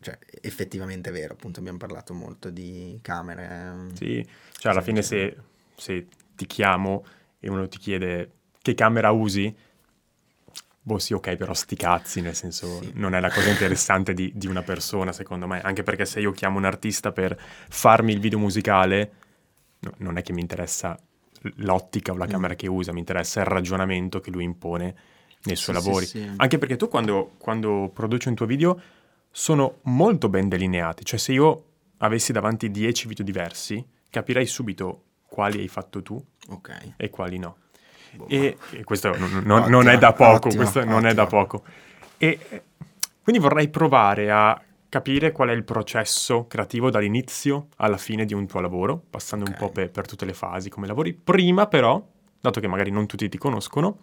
cioè, effettivamente è vero, appunto abbiamo parlato molto di camere. ehm, Sì, cioè alla fine se, se ti chiamo e uno ti chiede che camera usi, boh sì ok, però sti cazzi, nel senso Sì. non è la cosa interessante di, di una persona secondo me, anche perché se io chiamo un artista per farmi il video musicale, no- non è che mi interessa l'ottica o la Mm. camera che usa, mi interessa il ragionamento che lui impone nei suoi Sì, sì, lavori. sì. Anche perché tu quando, quando produci un tuo video sono molto ben delineati, cioè se io avessi davanti 10 video diversi, capirei subito quali hai fatto tu Ok. e quali no. Boh, E, e questo non, non- Ottimo, non è da poco, ottimo, questo non è da ottimo. poco. E quindi vorrei provare a capire qual è il processo creativo dall'inizio alla fine di un tuo lavoro, passando un Ok. po' per, per tutte le fasi come lavori. Prima però, dato che magari non tutti ti conoscono,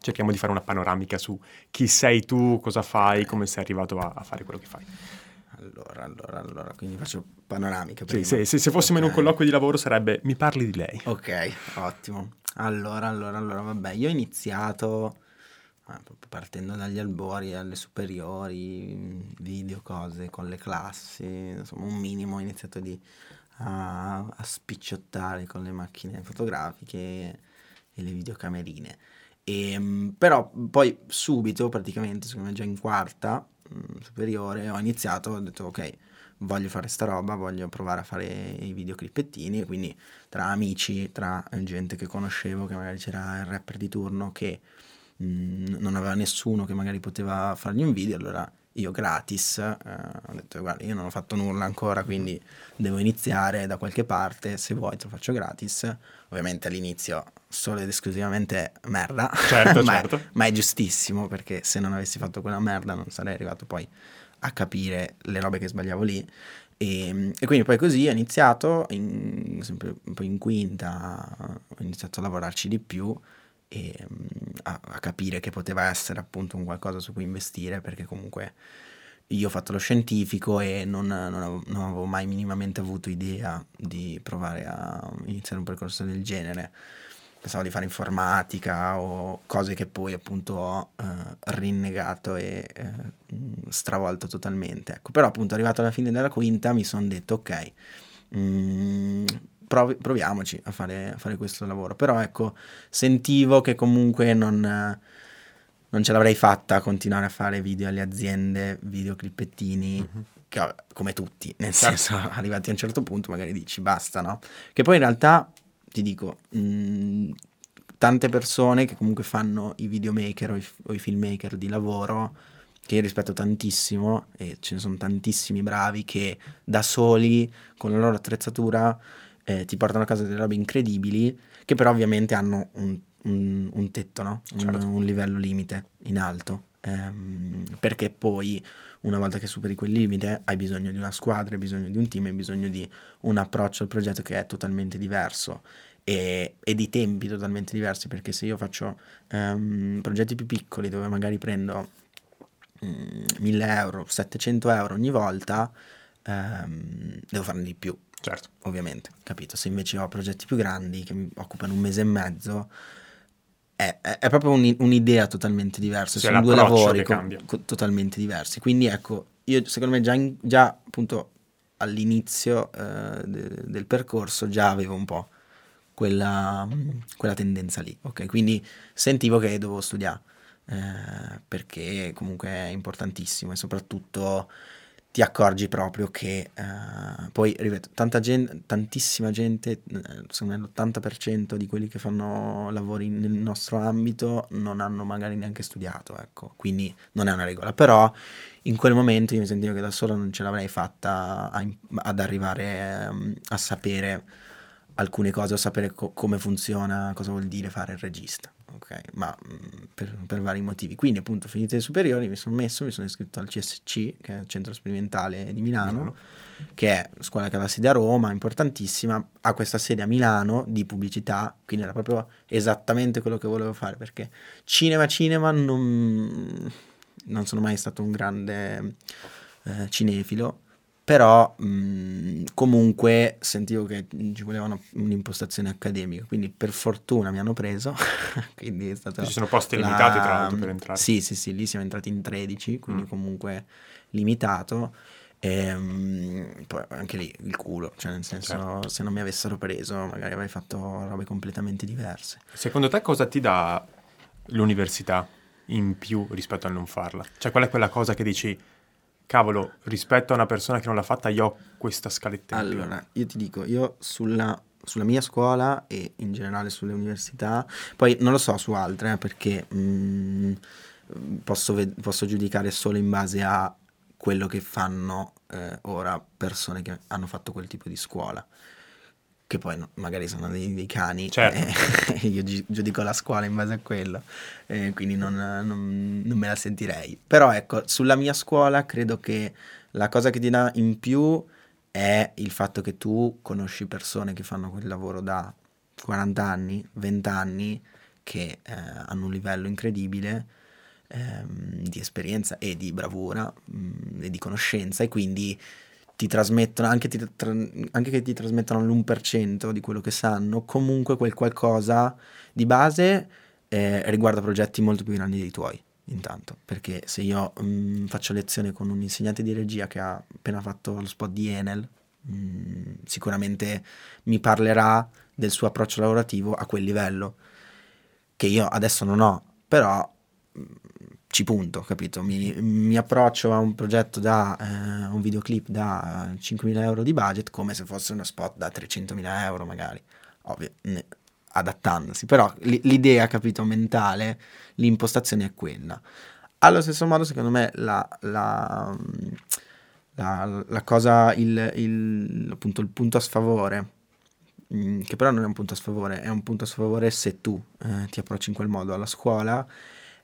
cerchiamo di fare una panoramica su chi sei tu, cosa fai, come sei arrivato a, a fare quello che fai. Allora, allora, allora, quindi faccio panoramica Sì, prima. se, se- fossimo in un colloquio di lavoro sarebbe mi parli di lei. Ok, ottimo. Allora, allora, allora, vabbè, io ho iniziato proprio partendo dagli albori alle superiori, mh, video, cose con le classi, insomma un minimo ho iniziato di, a, a spicciottare con le macchine fotografiche e le videocamerine. E, mh, però poi subito, praticamente, secondo me già in quarta mh, superiore, ho iniziato, ho detto ok, voglio fare sta roba, voglio provare a fare i videoclippettini, quindi tra amici, tra gente che conoscevo, che magari c'era il rapper di turno che mh, non aveva nessuno che magari poteva fargli un video, allora io gratis eh, ho detto guarda io non ho fatto nulla ancora quindi devo iniziare da qualche parte se vuoi te lo faccio gratis ovviamente all'inizio solo ed esclusivamente merda Certo, ma, certo. ma è giustissimo perché se non avessi fatto quella merda non sarei arrivato poi a capire le robe che sbagliavo lì e, e quindi poi così ho iniziato in- sempre un po' in quinta ho iniziato a lavorarci di più e mm, a, a capire che poteva essere appunto un qualcosa su cui investire perché comunque io ho fatto lo scientifico e non, non avevo, non avevo mai minimamente avuto idea di provare a iniziare un percorso del genere. Pensavo di fare informatica o cose che poi appunto ho eh, rinnegato e eh, mh, stravolto totalmente. Ecco, però appunto arrivato alla fine della quinta mi sono detto ok, mm, provi- proviamoci a fare, a fare questo lavoro. Però ecco, sentivo che comunque non, non ce l'avrei fatta a continuare a fare video alle aziende, videoclippettini, che, come tutti, nel senso, arrivati a un certo punto magari dici basta, no? Che poi in realtà, ti dico, mh, tante persone che comunque fanno i videomaker o i, o i filmmaker di lavoro, che io rispetto tantissimo, e ce ne sono tantissimi bravi che da soli, con la loro attrezzatura, eh, ti portano a casa delle robe incredibili, che però ovviamente hanno un, un- un tetto, no? Un- Certo. un, livello limite in alto. Ehm, perché poi una volta che superi quel limite hai bisogno di una squadra, hai bisogno di un team, hai bisogno di un approccio al progetto che è totalmente diverso e, e di tempi totalmente diversi perché se io faccio ehm, progetti più piccoli dove magari prendo mm, 1000 euro, 700 euro ogni volta, ehm, devo farne di più Certo. ovviamente, capito? Se invece ho progetti più grandi che mi occupano un mese e mezzo, è, è- è proprio un- un'idea totalmente diversa. Sì, Sono due lavori co- co- totalmente diversi. Quindi ecco, io secondo me già, in- già appunto all'inizio eh, de- del percorso già avevo un po' quella, quella tendenza lì, ok? Quindi sentivo che dovevo studiare. eh, perché comunque è importantissimo e soprattutto ti accorgi proprio che eh, poi, ripeto, tanta gente, tantissima gente, eh, secondo me l'80% di quelli che fanno lavori nel nostro ambito non hanno magari neanche studiato, ecco, quindi non è una regola, però in quel momento io mi sentivo che da solo non ce l'avrei fatta a- ad arrivare ehm, a sapere alcune cose, a sapere co- come funziona, cosa vuol dire fare il regista, ok? Ma mh, per, per vari motivi. Quindi appunto finite le superiori mi sono messo, mi sono iscritto al CSC, che è il Centro Sperimentale di Milano, Milano. che è scuola che ha la sede a Roma, importantissima, ha questa sede a Milano di pubblicità, quindi era proprio esattamente quello che volevo fare, perché cinema cinema non, non sono mai stato un grande eh, cinefilo, però mh, comunque sentivo che ci voleva una- un'impostazione accademica, quindi per fortuna mi hanno preso, quindi è stato Ci sono posti la- limitati, tra l'altro, per entrare. Sì, sì, sì, lì siamo entrati in 13, quindi Mm. comunque limitato. E, um, poi anche lì il culo, cioè nel senso Certo. se non mi avessero preso magari avrei fatto robe completamente diverse. Secondo te cosa ti dà l'università in più rispetto a non farla? Cioè, qual è quella cosa che dici, cavolo, rispetto a una persona che non l'ha fatta, io ho questa scaletta in più"? Allora, io ti dico, io sulla, sulla mia scuola e in generale sulle università, poi non lo so su altre, eh, perché mm, posso, ved- posso giudicare solo in base a quello che fanno eh, ora persone che hanno fatto quel tipo di scuola. Che poi no- magari sono dei, dei cani, Certo. e io gi- giudico la scuola in base a quello, eh, quindi non, non- non me la sentirei. Però ecco, sulla mia scuola credo che la cosa che ti dà in più è il fatto che tu conosci persone che fanno quel lavoro da 40 anni, 20 anni, che eh, hanno un livello incredibile ehm, di esperienza e di bravura mm, e di conoscenza e quindi ti trasmettono, anche, ti tra- anche che ti trasmettono l'1% di quello che sanno, comunque quel qualcosa di base eh, riguarda progetti molto più grandi dei tuoi. Intanto, perché se io mm, faccio lezione con un insegnante di regia che ha appena fatto lo spot di Enel, mm, sicuramente mi parlerà del suo approccio lavorativo a quel livello, che io adesso non ho, però mm, ci punto, capito? Mi, mi approccio a un progetto da eh, un videoclip da 5.000 euro di budget come se fosse uno spot da 300.000 euro magari, ovvio, ne- adattandosi, però l- l'idea, capito, mentale, l'impostazione è quella. Allo stesso modo, secondo me, la, la, la- la cosa, il, il- appunto, il punto a sfavore, mm, che però non è un punto a sfavore, è un punto a sfavore se tu eh, ti approcci in quel modo alla scuola,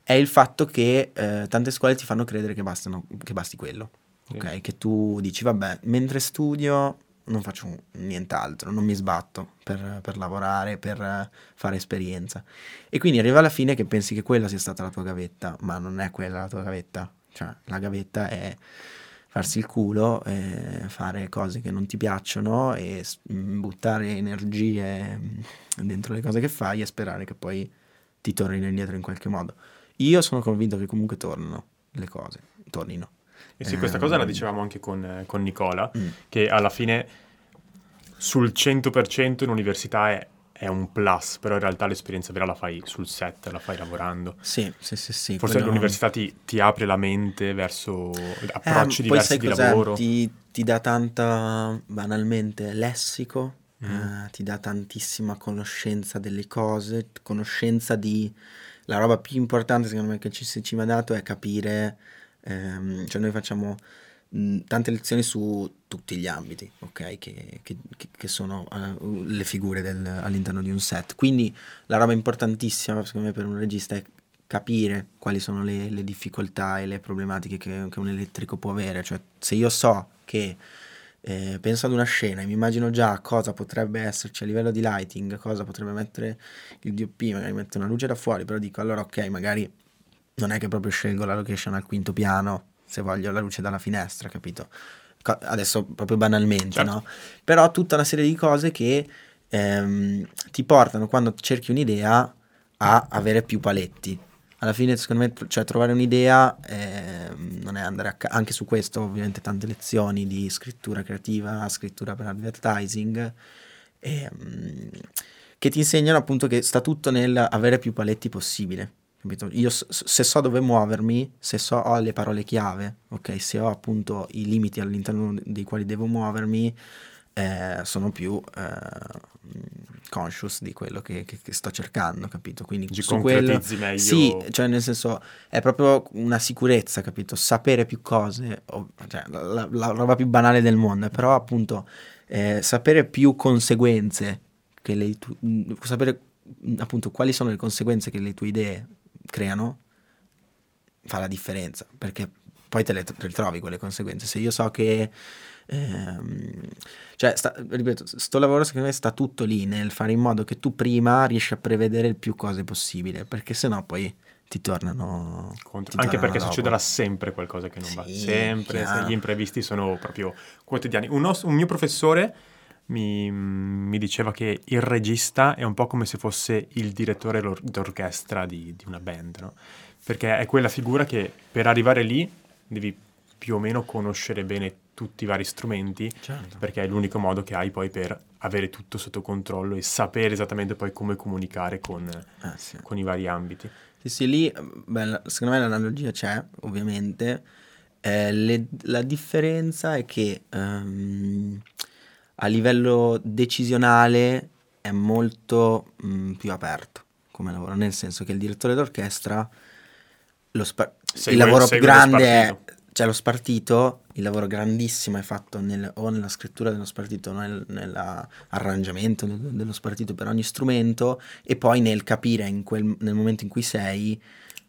è il fatto che eh, tante scuole ti fanno credere che, bastano, che basti quello. Sì. Ok, che tu dici, vabbè, mentre studio non faccio nient'altro, non mi sbatto per, per lavorare, per fare esperienza. E quindi arriva alla fine che pensi che quella sia stata la tua gavetta, ma non è quella la tua gavetta. Cioè, la gavetta è farsi il culo, fare cose che non ti piacciono e mm, buttare energie mm, dentro le cose che fai e sperare che poi ti tornino indietro in qualche modo. Io sono convinto che comunque tornano le cose, tornino. E sì, questa cosa la Ehm, dicevamo anche con, eh, con Nicola, Mm. che alla fine sul 100% in università è, è un plus, però in realtà l'esperienza vera la fai sul set, la fai lavorando. Sì, sì, sì, sì. Forse quello- l'università ti, ti apre la mente verso approcci Eh, poi diversi sai di cos'è? lavoro. Ti, ti dà tanta, banalmente, lessico, Mm. eh, ti dà tantissima conoscenza delle cose, conoscenza di... La roba più importante, secondo me, che ci, ci ha dato è capire... ehm, cioè noi facciamo mh, tante lezioni su tutti gli ambiti, ok? Che, che- che- sono eh, le figure del- all'interno di un set. Quindi la roba importantissima, secondo me, per un regista è capire quali sono le, le difficoltà e le problematiche che, che un elettrico può avere. Cioè, se io so che eh, penso ad una scena e mi immagino già cosa potrebbe esserci a livello di lighting, cosa potrebbe mettere il DOP, magari mette una luce da fuori, però dico allora ok, magari non è che proprio scelgo la location al quinto piano se voglio la luce dalla finestra, capito? Adesso proprio banalmente, Certo. no? Però tutta una serie di cose che ehm, ti portano quando cerchi un'idea a avere più paletti. Alla fine, secondo me, cioè, trovare un'idea ehm, non è andare a ca- anche su questo, ovviamente, tante lezioni di scrittura creativa, scrittura per advertising, ehm, che ti insegnano appunto che sta tutto nel avere più paletti possibile. Capito? Io se so dove muovermi, se so ho le parole chiave, ok, se ho appunto i limiti all'interno dei quali devo muovermi, eh, sono più eh, conscious di quello che, che- che sto cercando, capito? Quindi Ci su quello, meglio. sì, cioè nel senso è proprio una sicurezza, capito? Sapere più cose, o- cioè, la, la- roba più banale del mondo, però appunto eh, sapere più conseguenze che le tu- sapere appunto quali sono le conseguenze che le tue idee creano fa la differenza, perché poi te le, te le trovi quelle conseguenze. Se io so che ehm, cioè, sta- ripeto, sto lavoro secondo me sta tutto lì nel fare in modo che tu prima riesci a prevedere il più cose possibile, perché sennò poi ti tornano Contro- ti Anche tornano perché dopo. succederà sempre qualcosa che non va. Sì, Sempre, se gli imprevisti sono proprio quotidiani. Un, nos- un mio professore mi, mi diceva che il regista è un po' come se fosse il direttore d'orchestra di, di una band, no? Perché è quella figura che per arrivare lì devi più o meno conoscere bene tutti i vari strumenti, Certo. perché è l'unico modo che hai poi per avere tutto sotto controllo e sapere esattamente poi come comunicare con, Eh, sì. con i vari ambiti. Sì, sì, lì, beh, secondo me l'analogia c'è, ovviamente. Eh, le- la differenza è che ehm, a livello decisionale è molto mh, più aperto come lavoro, nel senso che il direttore d'orchestra, lo spa- Segue- il lavoro più grande è. Cioè lo spartito, il lavoro grandissimo è fatto nel- o nella scrittura dello spartito, o nel, nell'arrangiamento del- dello spartito per ogni strumento e poi nel capire in quel- nel momento in cui sei,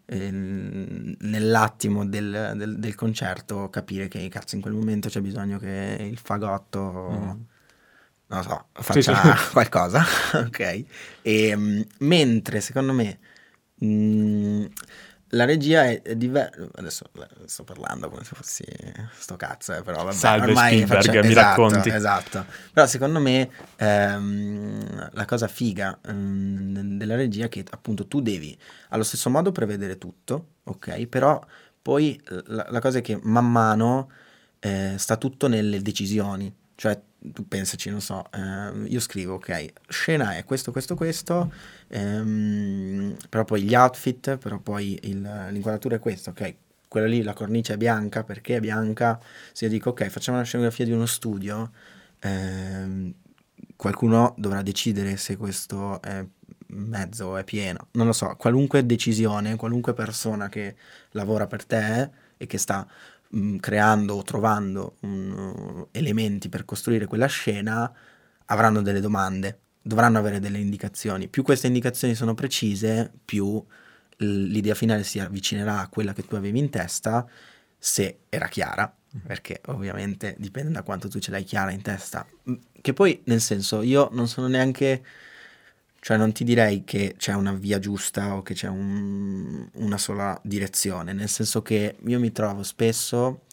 ehm, nell'attimo del, del- del concerto, capire che cazzo in quel momento c'è bisogno che il fagotto, Mm. non lo so, Sì, faccia sì. qualcosa, ok? E, mm, mentre secondo me mm, la regia è, diversa, adesso sto parlando come se fossi sto cazzo, eh, però vabbè, Salve ormai Spielberg, faccia- mi esatto, racconti. Esatto, però secondo me ehm, la cosa figa ehm, della regia è che appunto tu devi allo stesso modo prevedere tutto, ok? Però poi la, la cosa è che man mano eh, sta tutto nelle decisioni, cioè tu pensaci, non so, eh, io scrivo, ok, scena è questo, questo, questo, ehm, però poi gli outfit, però poi il- l'inquadratura è questa, ok, quella lì, la cornice è bianca, perché è bianca? Se io dico, ok, facciamo una scenografia di uno studio, ehm, qualcuno dovrà decidere se questo è mezzo o è pieno, non lo so, qualunque decisione, qualunque persona che lavora per te e che sta mh, creando o trovando mm, elementi per costruire quella scena avranno delle domande, dovranno avere delle indicazioni. Più queste indicazioni sono precise, più l'idea finale si avvicinerà a quella che tu avevi in testa, se era chiara, perché ovviamente dipende da quanto tu ce l'hai chiara in testa. Mm, Che poi, nel senso, io non sono neanche... Cioè non ti direi che c'è una via giusta o che c'è un- una sola direzione, nel senso che io mi trovo spesso,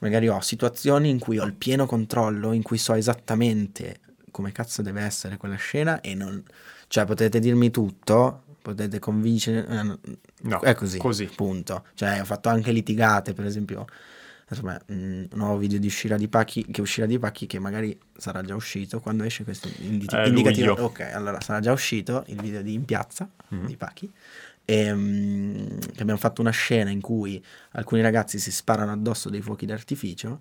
magari ho situazioni in cui ho il pieno controllo, in cui so esattamente come cazzo deve essere quella scena e non... Cioè potete dirmi tutto, potete convincere... eh, no, No, è così, così. punto. Cioè ho fatto anche litigate, per esempio, insomma, un nuovo video di uscirà di pacchi, che uscirà di pacchi che magari sarà già uscito quando esce questo indi- Eh, indicativo. luglio. Ok, allora sarà già uscito il video di In Piazza Mhm. di Pacchi. E, che abbiamo fatto una scena in cui alcuni ragazzi si sparano addosso dei fuochi d'artificio,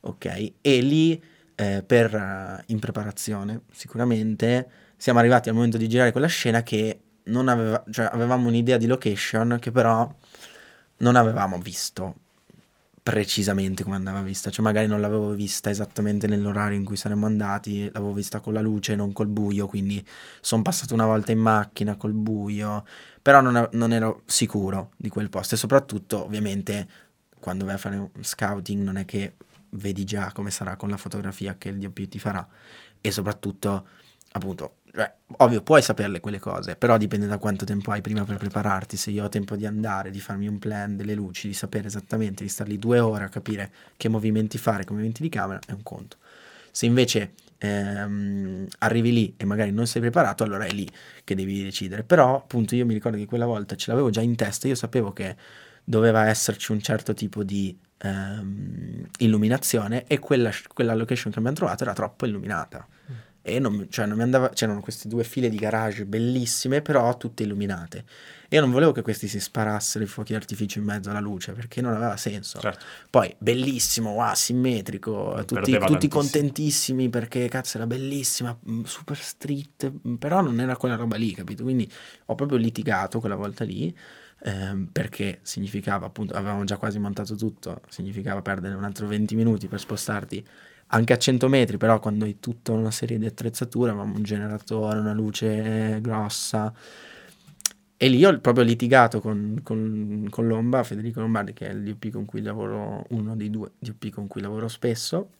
ok? E lì eh, per eh, in preparazione sicuramente siamo arrivati al momento di girare quella scena che non aveva, cioè avevamo un'idea di location che però non avevamo visto precisamente come andava vista, cioè magari non l'avevo vista esattamente nell'orario in cui saremmo andati, l'avevo vista con la luce, non col buio, quindi sono passato una volta in macchina col buio, però non, non ero sicuro di quel posto. E soprattutto ovviamente quando vai a fare un scouting non è che vedi già come sarà con la fotografia che il DOP ti farà. E soprattutto appunto cioè, ovvio puoi saperle quelle cose però dipende da quanto tempo hai prima per prepararti. Se io ho tempo di andare di farmi un plan delle luci di sapere esattamente di star lì due ore a capire che movimenti fare che movimenti di camera è un conto. Se invece ehm, arrivi lì e magari non sei preparato allora è lì che devi decidere. Però appunto io mi ricordo che quella volta ce l'avevo già in testa io sapevo che doveva esserci un certo tipo di ehm, illuminazione e quella, quella location che abbiamo trovato era troppo illuminata e non, cioè non mi andava, c'erano queste due file di garage bellissime però tutte illuminate e io non volevo che questi si sparassero i fuochi d'artificio in mezzo alla luce perché non aveva senso Certo. poi bellissimo, wow, simmetrico, tutti, tutti contentissimi perché cazzo era bellissima, mm, super street, mm, però non era quella roba lì, capito? Quindi ho proprio litigato quella volta lì ehm, perché significava appunto, avevamo già quasi montato tutto, significava perdere un altro 20 minuti per spostarti anche a 100 metri, però quando hai tutta una serie di attrezzature, un generatore, una luce grossa. E lì ho proprio litigato con, con, con Lomba, Federico Lombardi, che è il DOP con cui lavoro, uno dei due DOP con cui lavoro spesso.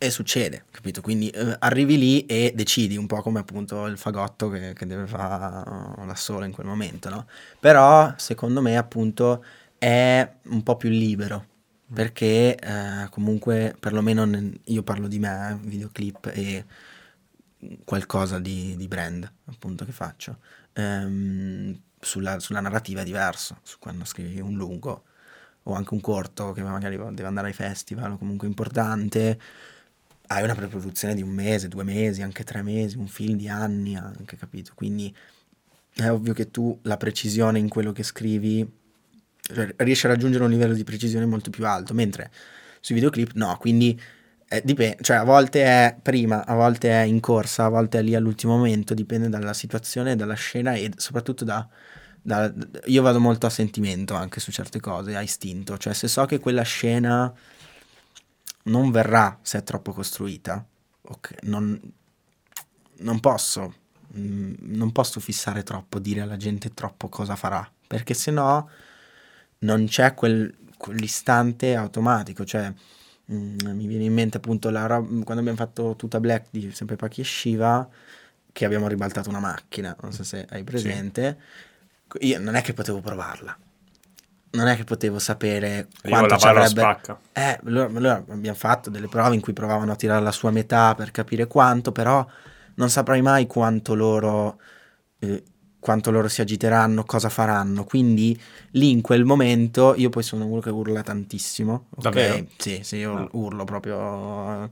E succede, capito? Quindi eh, arrivi lì e decidi un po' come appunto il fagotto che, che deve fare da solo in quel momento, no? Però secondo me appunto è un po' più libero perché eh, comunque perlomeno io parlo di me, videoclip e qualcosa di, di brand appunto che faccio. Ehm, sulla, sulla narrativa è diverso, su quando scrivi un lungo o anche un corto che magari deve andare ai festival o comunque importante, hai una preproduzione di un mese, due mesi, anche tre mesi, un film di anni anche, capito? Quindi è ovvio che tu la precisione in quello che scrivi riesci a raggiungere un livello di precisione molto più alto, mentre sui videoclip no, quindi eh, dipende, cioè a volte è prima, a volte è in corsa, a volte è lì all'ultimo momento, dipende dalla situazione, dalla scena e soprattutto da, da, io vado molto a sentimento anche su certe cose, a istinto, cioè se so che quella scena non verrà se è troppo costruita, okay, non, non posso, mm, non posso fissare troppo, dire alla gente troppo cosa farà, perché se no non c'è quel, quell'istante automatico, cioè mh, mm, mi viene in mente appunto la roba, quando abbiamo fatto tutta Black di sempre Pachi e Shiva, che abbiamo ribaltato una macchina, non so se hai presente, sì. io non è che potevo provarla, non è che potevo sapere quanto ci avrebbe... Eh, allora, allora abbiamo fatto delle prove in cui provavano a tirare la sua metà per capire quanto, però non saprai mai quanto loro... Eh, quanto loro si agiteranno, cosa faranno. Quindi lì in quel momento io poi sono uno che urla tantissimo. Ok? Davvero? Sì, sì, io no. urlo proprio.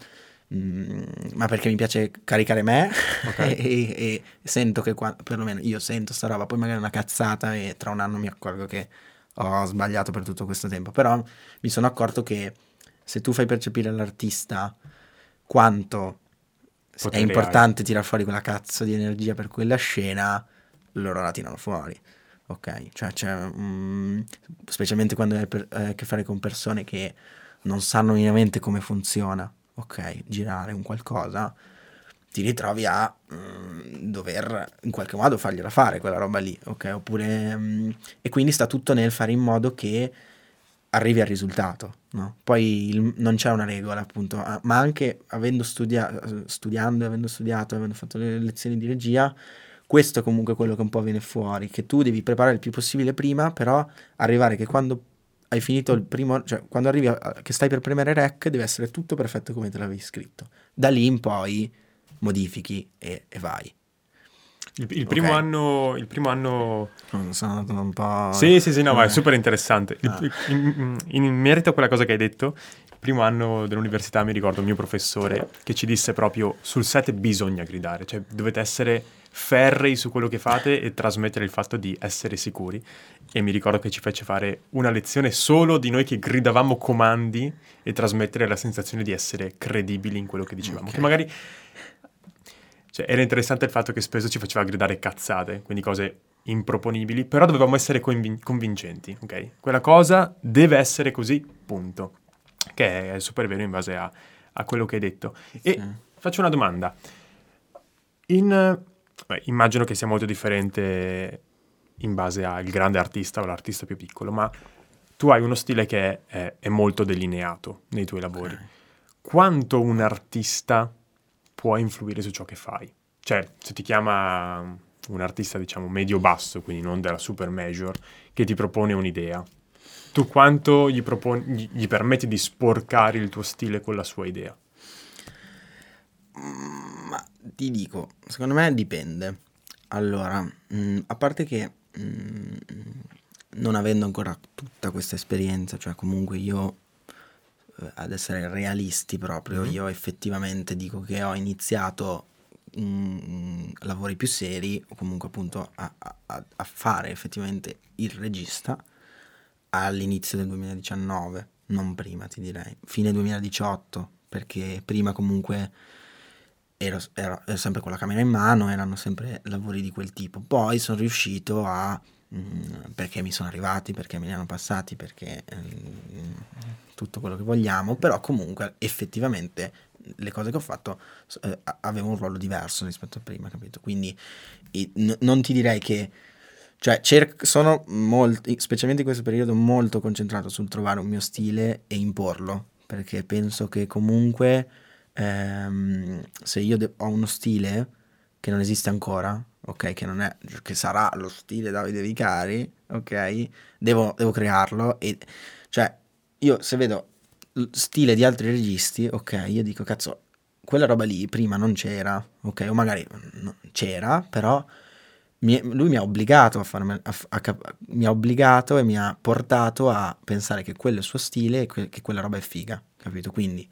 Mm, ma perché mi piace caricare me okay. e, e, sento che qua, perlomeno io sento sta roba, poi magari è una cazzata e tra un anno mi accorgo che ho sbagliato per tutto questo tempo. Però mi sono accorto che se tu fai percepire all'artista quanto Potere è importante tirar fuori quella cazzo di energia per quella scena, loro la tirano fuori. Ok, cioè c'è, um, specialmente quando hai per, eh, a che fare con persone che non sanno minimamente come funziona, ok, girare un qualcosa, ti ritrovi a um, dover in qualche modo fargliela fare quella roba lì, ok? Oppure, um, e quindi sta tutto nel fare in modo che arrivi al risultato, no? Poi il, non c'è una regola, appunto, ma anche avendo studiato, studiando, avendo studiato, avendo fatto le lezioni di regia, questo è comunque quello che un po' viene fuori, che tu devi preparare il più possibile prima, però arrivare che quando hai finito il primo, cioè quando arrivi a, che stai per premere rec deve essere tutto perfetto come te l'avevi scritto. Da lì in poi modifichi e, e vai. Il, il, primo okay. anno, il primo anno... Sono andato un po'... Sì, sì, sì, no, eh. ma è super interessante. Ah. in, in, in, merito a quella cosa che hai detto, il primo anno dell'università mi ricordo il mio professore che ci disse proprio sul set bisogna gridare, cioè dovete essere ferrei su quello che fate e trasmettere il fatto di essere sicuri. E mi ricordo che ci fece fare una lezione solo di noi che gridavamo comandi e trasmettere la sensazione di essere credibili in quello che dicevamo. Okay. Che magari cioè, era interessante il fatto che spesso ci faceva gridare cazzate, quindi cose improponibili, però dovevamo essere convin- convincenti, ok? Quella cosa deve essere così, punto. Che è super vero in base a, a quello che hai detto. E sì. faccio una domanda. In Beh, immagino che sia molto differente in base al grande artista o l'artista più piccolo, ma tu hai uno stile che è, è molto delineato nei tuoi lavori. Okay. Quanto un artista può influire su ciò che fai? Cioè, se ti chiama un artista, diciamo, medio-basso, quindi non della super major, che ti propone un'idea, tu quanto gli, proponi, gli, gli permetti di sporcare il tuo stile con la sua idea? Ma ti dico, secondo me dipende. Allora, mh, mm, a parte che mh, mm, non avendo ancora tutta questa esperienza, cioè comunque io eh, ad essere realisti proprio, mm-hmm. io effettivamente dico che ho iniziato mh, mm, lavori più seri o comunque appunto a, a, a fare effettivamente il regista all'inizio del 2019, non prima ti direi, fine 2018, perché prima comunque ero, ero, ero, sempre con la camera in mano, erano sempre lavori di quel tipo. Poi sono riuscito a, mm, perché mi sono arrivati, perché me li hanno passati, perché mh, mm, tutto quello che vogliamo, però comunque effettivamente le cose che ho fatto eh, avevano un ruolo diverso rispetto a prima, capito? Quindi e, n- non ti direi che... Cioè, cer- sono molto, specialmente in questo periodo, molto concentrato sul trovare un mio stile e imporlo, perché penso che comunque ehm, se io de- ho uno stile che non esiste ancora, ok, che, non è, che sarà lo stile Davide Vicari, ok, devo, devo crearlo e, cioè, io se vedo stile di altri registi, ok, io dico, cazzo, quella roba lì prima non c'era, ok, o magari c'era, però mi, lui mi ha obbligato a farmi, a, a, a, mi ha obbligato e mi ha portato a pensare che quello è il suo stile e que, che quella roba è figa, capito? Quindi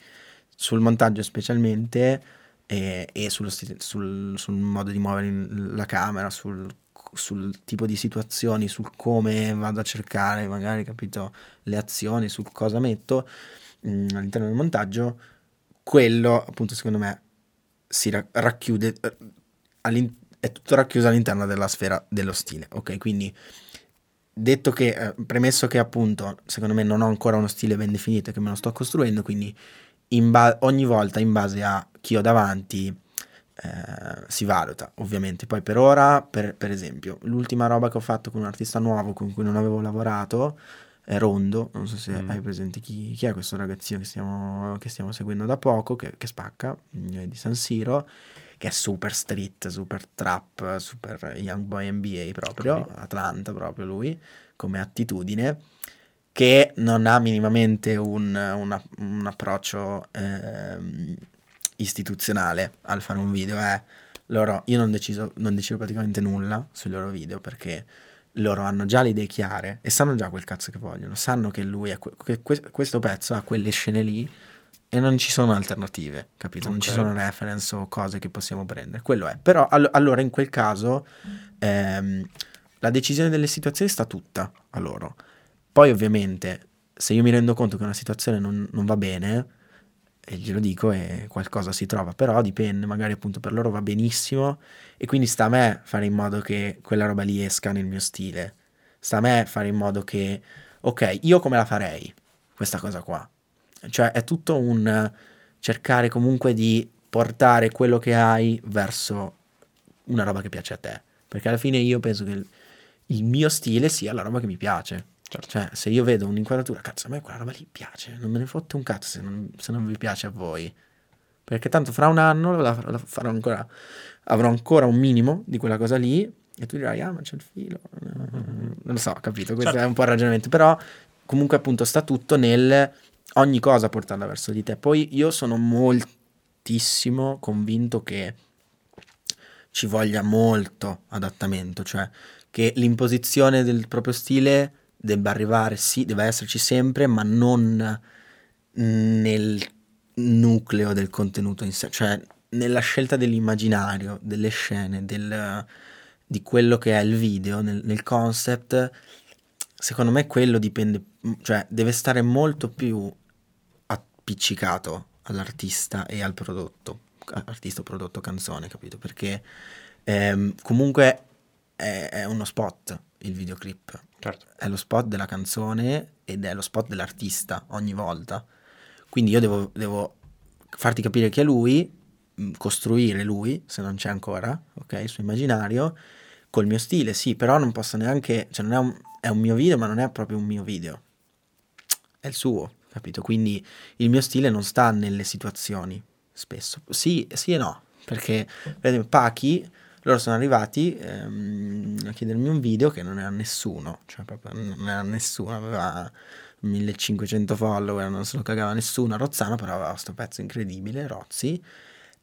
sul montaggio specialmente e, e sullo sul, sul, modo di muovere la camera, sul, sul, tipo di situazioni, sul come vado a cercare magari, capito, le azioni, sul cosa metto mh, mm, all'interno del montaggio, quello appunto secondo me si ra- racchiude, eh, è tutto racchiuso all'interno della sfera dello stile, ok? Quindi detto che, eh, premesso che appunto secondo me non ho ancora uno stile ben definito e che me lo sto costruendo, quindi ba- ogni volta in base a chi ho davanti eh, si valuta ovviamente. Poi per ora, per, per, esempio, l'ultima roba che ho fatto con un artista nuovo con cui non avevo lavorato è Rondo, non so se mm. hai presente chi, chi, è questo ragazzino che stiamo, che stiamo seguendo da poco, che, che spacca, di San Siro che è super street, super trap, super young boy NBA proprio, Atlanta proprio lui, come attitudine, che non ha minimamente un, una, un approccio eh, istituzionale al fare un video. Eh. Loro, io non deciso, non decido praticamente nulla sui loro video perché loro hanno già le idee chiare e sanno già quel cazzo che vogliono, sanno che lui è que- che questo pezzo ha quelle scene lì e non ci sono alternative, capito? Okay. Non ci sono reference o cose che possiamo prendere. Quello è. Però all- allora in quel caso ehm, la decisione delle situazioni sta tutta a loro. Poi ovviamente se io mi rendo conto che una situazione non, non va bene, e glielo dico e qualcosa si trova, però dipende, magari appunto per loro va benissimo e quindi sta a me fare in modo che quella roba lì esca nel mio stile. Sta a me fare in modo che, ok, io come la farei questa cosa qua? Cioè è tutto un cercare comunque di portare quello che hai verso una roba che piace a te. Perché alla fine io penso che il, mio stile sia la roba che mi piace. Certo. Cioè, se io vedo un'inquadratura, cazzo, a me quella roba lì piace, non me ne fotte un cazzo se non, se non vi piace a voi. Perché tanto fra un anno la, la farò ancora, avrò ancora un minimo di quella cosa lì e tu dirai, ah, ma c'è il filo. Non lo so, capito? Questo certo. è un po' il ragionamento. Però comunque appunto sta tutto nel ogni cosa portarla verso di te. Poi io sono moltissimo convinto che ci voglia molto adattamento, cioè che l'imposizione del proprio stile debba arrivare, sì, deve esserci sempre, ma non nel nucleo del contenuto in sé, cioè nella scelta dell'immaginario, delle scene, del, di quello che è il video, nel, nel concept, secondo me quello dipende, cioè deve stare molto più appiccicato all'artista e al prodotto, artista, prodotto, canzone, capito? Perché ehm, comunque è, è, uno spot il videoclip, certo. è lo spot della canzone ed è lo spot dell'artista ogni volta. Quindi io devo, devo farti capire che è lui, mm, costruire lui, se non c'è ancora, ok, il suo immaginario, col mio stile, sì, però non posso neanche, cioè non è un, è un mio video, ma non è proprio un mio video, è il suo, capito? Quindi il mio stile non sta nelle situazioni, spesso. Sì, sì e no, perché per esempio Pachi, loro sono arrivati ehm, a chiedermi un video che non era nessuno, cioè proprio non era nessuno, aveva 1500 follower, non se lo cagava nessuno Rozzano, però aveva questo pezzo incredibile, Rozzi,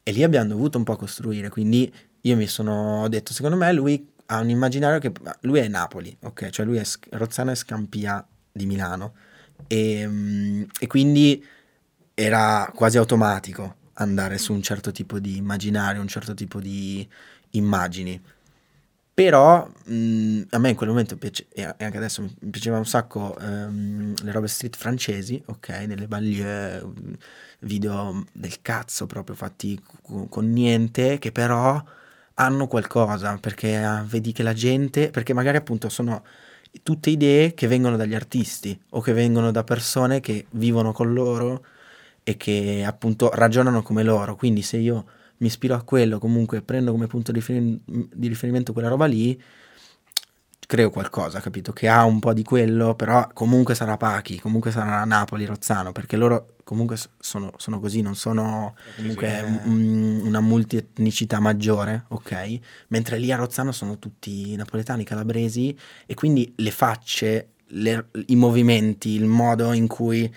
e lì abbiamo dovuto un po' costruire, quindi io mi sono detto, secondo me lui ha un immaginario che lui è Napoli, ok? Cioè lui è Rozzano è Scampia di Milano e, ehm, e quindi era quasi automatico andare su un certo tipo di immaginario, un certo tipo di immagini. Però mh, a me in quel momento piace, e anche adesso mi piaceva un sacco ehm, le robe street francesi, ok, nelle banlieue, video del cazzo proprio fatti con, con niente, che però hanno qualcosa, perché ah, vedi che la gente, perché magari appunto sono tutte idee che vengono dagli artisti o che vengono da persone che vivono con loro e che appunto ragionano come loro. Quindi se io mi ispiro a quello, comunque prendo come punto di, riferim- di riferimento quella roba lì, creo qualcosa, capito? Che ha un po' di quello, però comunque sarà Pachi, comunque sarà Napoli, Rozzano, perché loro comunque sono, sono così, non sono comunque un, una multietnicità maggiore, ok? Mentre lì a Rozzano sono tutti napoletani, calabresi e quindi le facce, le, i movimenti, il modo in cui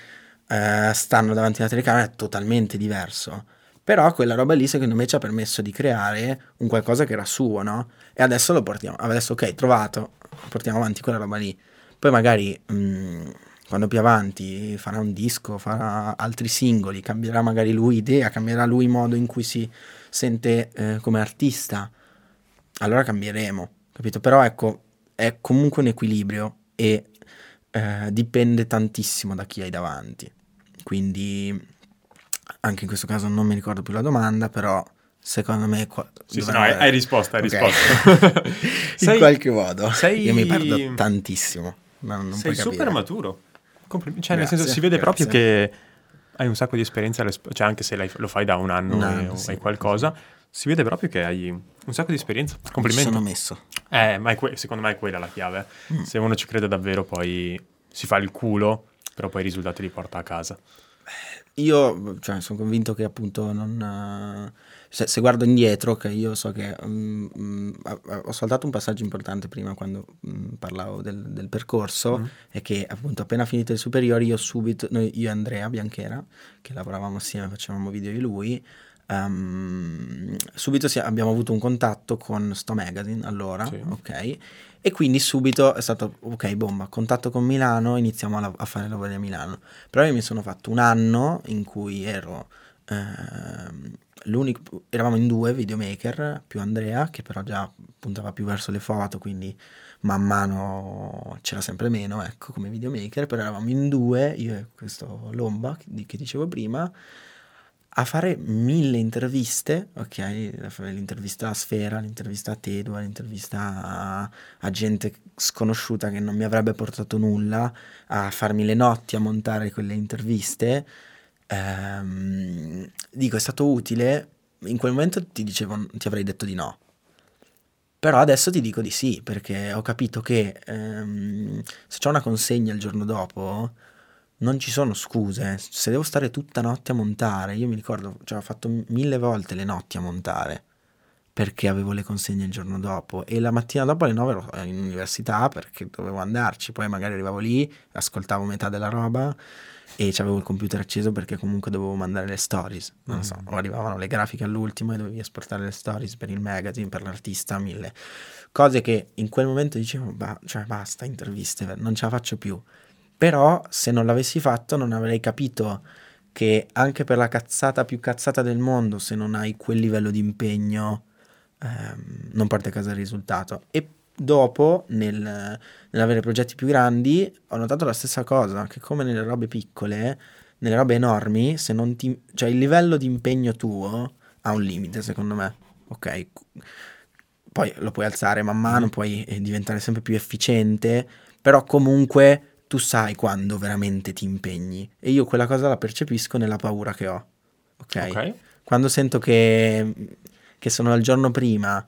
eh, stanno davanti alla telecamera è totalmente diverso Però quella roba lì secondo me ci ha permesso di creare un qualcosa che era suo, no? E adesso lo portiamo, adesso ok, trovato, portiamo avanti quella roba lì. Poi magari mh, mm, quando più avanti farà un disco, farà altri singoli, cambierà magari lui idea, cambierà lui modo in cui si sente eh, come artista, allora cambieremo, capito? Però ecco, è comunque un equilibrio e eh, dipende tantissimo da chi hai davanti. Quindi anche in questo caso non mi ricordo più la domanda, però secondo me... Qua, sì, sì, no, hai, hai risposto, hai okay. risposto. in sei, qualche modo. Sei... Io mi perdo tantissimo. Non, non sei super maturo. Compl- cioè, grazie, nel senso, si vede grazie. proprio che hai un sacco di esperienza, cioè anche se lo fai da un anno, un anno o sì, hai qualcosa, sì. si vede proprio che hai un sacco di esperienza. Complimenti. Mi sono messo. Eh, ma que- secondo me è quella la chiave. Mm. Se uno ci crede davvero, poi si fa il culo, però poi i risultati li porta a casa. Io cioè, sono convinto che appunto non... Se, se, guardo indietro, che io so che um, um, ho saltato un passaggio importante prima quando um, parlavo del, del percorso, mm. è che appunto appena finito le superiori io subito, noi, io e Andrea Bianchera, che lavoravamo assieme, facevamo video di lui, um, subito si, abbiamo avuto un contatto con Sto Magazine allora, sì. ok? E quindi subito è stato, ok, bomba, contatto con Milano, iniziamo a, a fare lavori a Milano. Però io mi sono fatto un anno in cui ero... Eh, l'unico, eravamo in due videomaker, più Andrea, che però già puntava più verso le foto, quindi man mano c'era sempre meno, ecco, come videomaker, però eravamo in due, io e questo Lomba, che, che dicevo prima, a fare mille interviste, ok? L'intervista a Sfera, l'intervista a Tedua, l'intervista a, a, gente sconosciuta che non mi avrebbe portato nulla, a farmi le notti a montare quelle interviste. Ehm, dico, è stato utile. In quel momento ti dicevo, ti avrei detto di no. Però adesso ti dico di sì, perché ho capito che ehm, se c'è una consegna il giorno dopo non ci sono scuse. Se devo stare tutta notte a montare, io mi ricordo, cioè, ho fatto mille volte le notti a montare perché avevo le consegne il giorno dopo e la mattina dopo alle 9 ero in università perché dovevo andarci, poi magari arrivavo lì, ascoltavo metà della roba e avevo il computer acceso perché comunque dovevo mandare le stories, non mm. so, o arrivavano le grafiche all'ultimo e dovevi esportare le stories per il magazine, per l'artista, mille cose che in quel momento dicevo, bah, cioè basta, interviste, non ce la faccio più. Però se non l'avessi fatto non avrei capito che anche per la cazzata più cazzata del mondo, se non hai quel livello di impegno, ehm, non porti a casa il risultato. E dopo, nel, nell'avere progetti più grandi, ho notato la stessa cosa, che come nelle robe piccole, nelle robe enormi, se non ti, cioè il livello di impegno tuo ha un limite, secondo me. Ok, poi lo puoi alzare man mano, puoi eh, diventare sempre più efficiente, però comunque tu sai quando veramente ti impegni e io quella cosa la percepisco nella paura che ho. Ok? okay. Quando sento che, che sono al giorno prima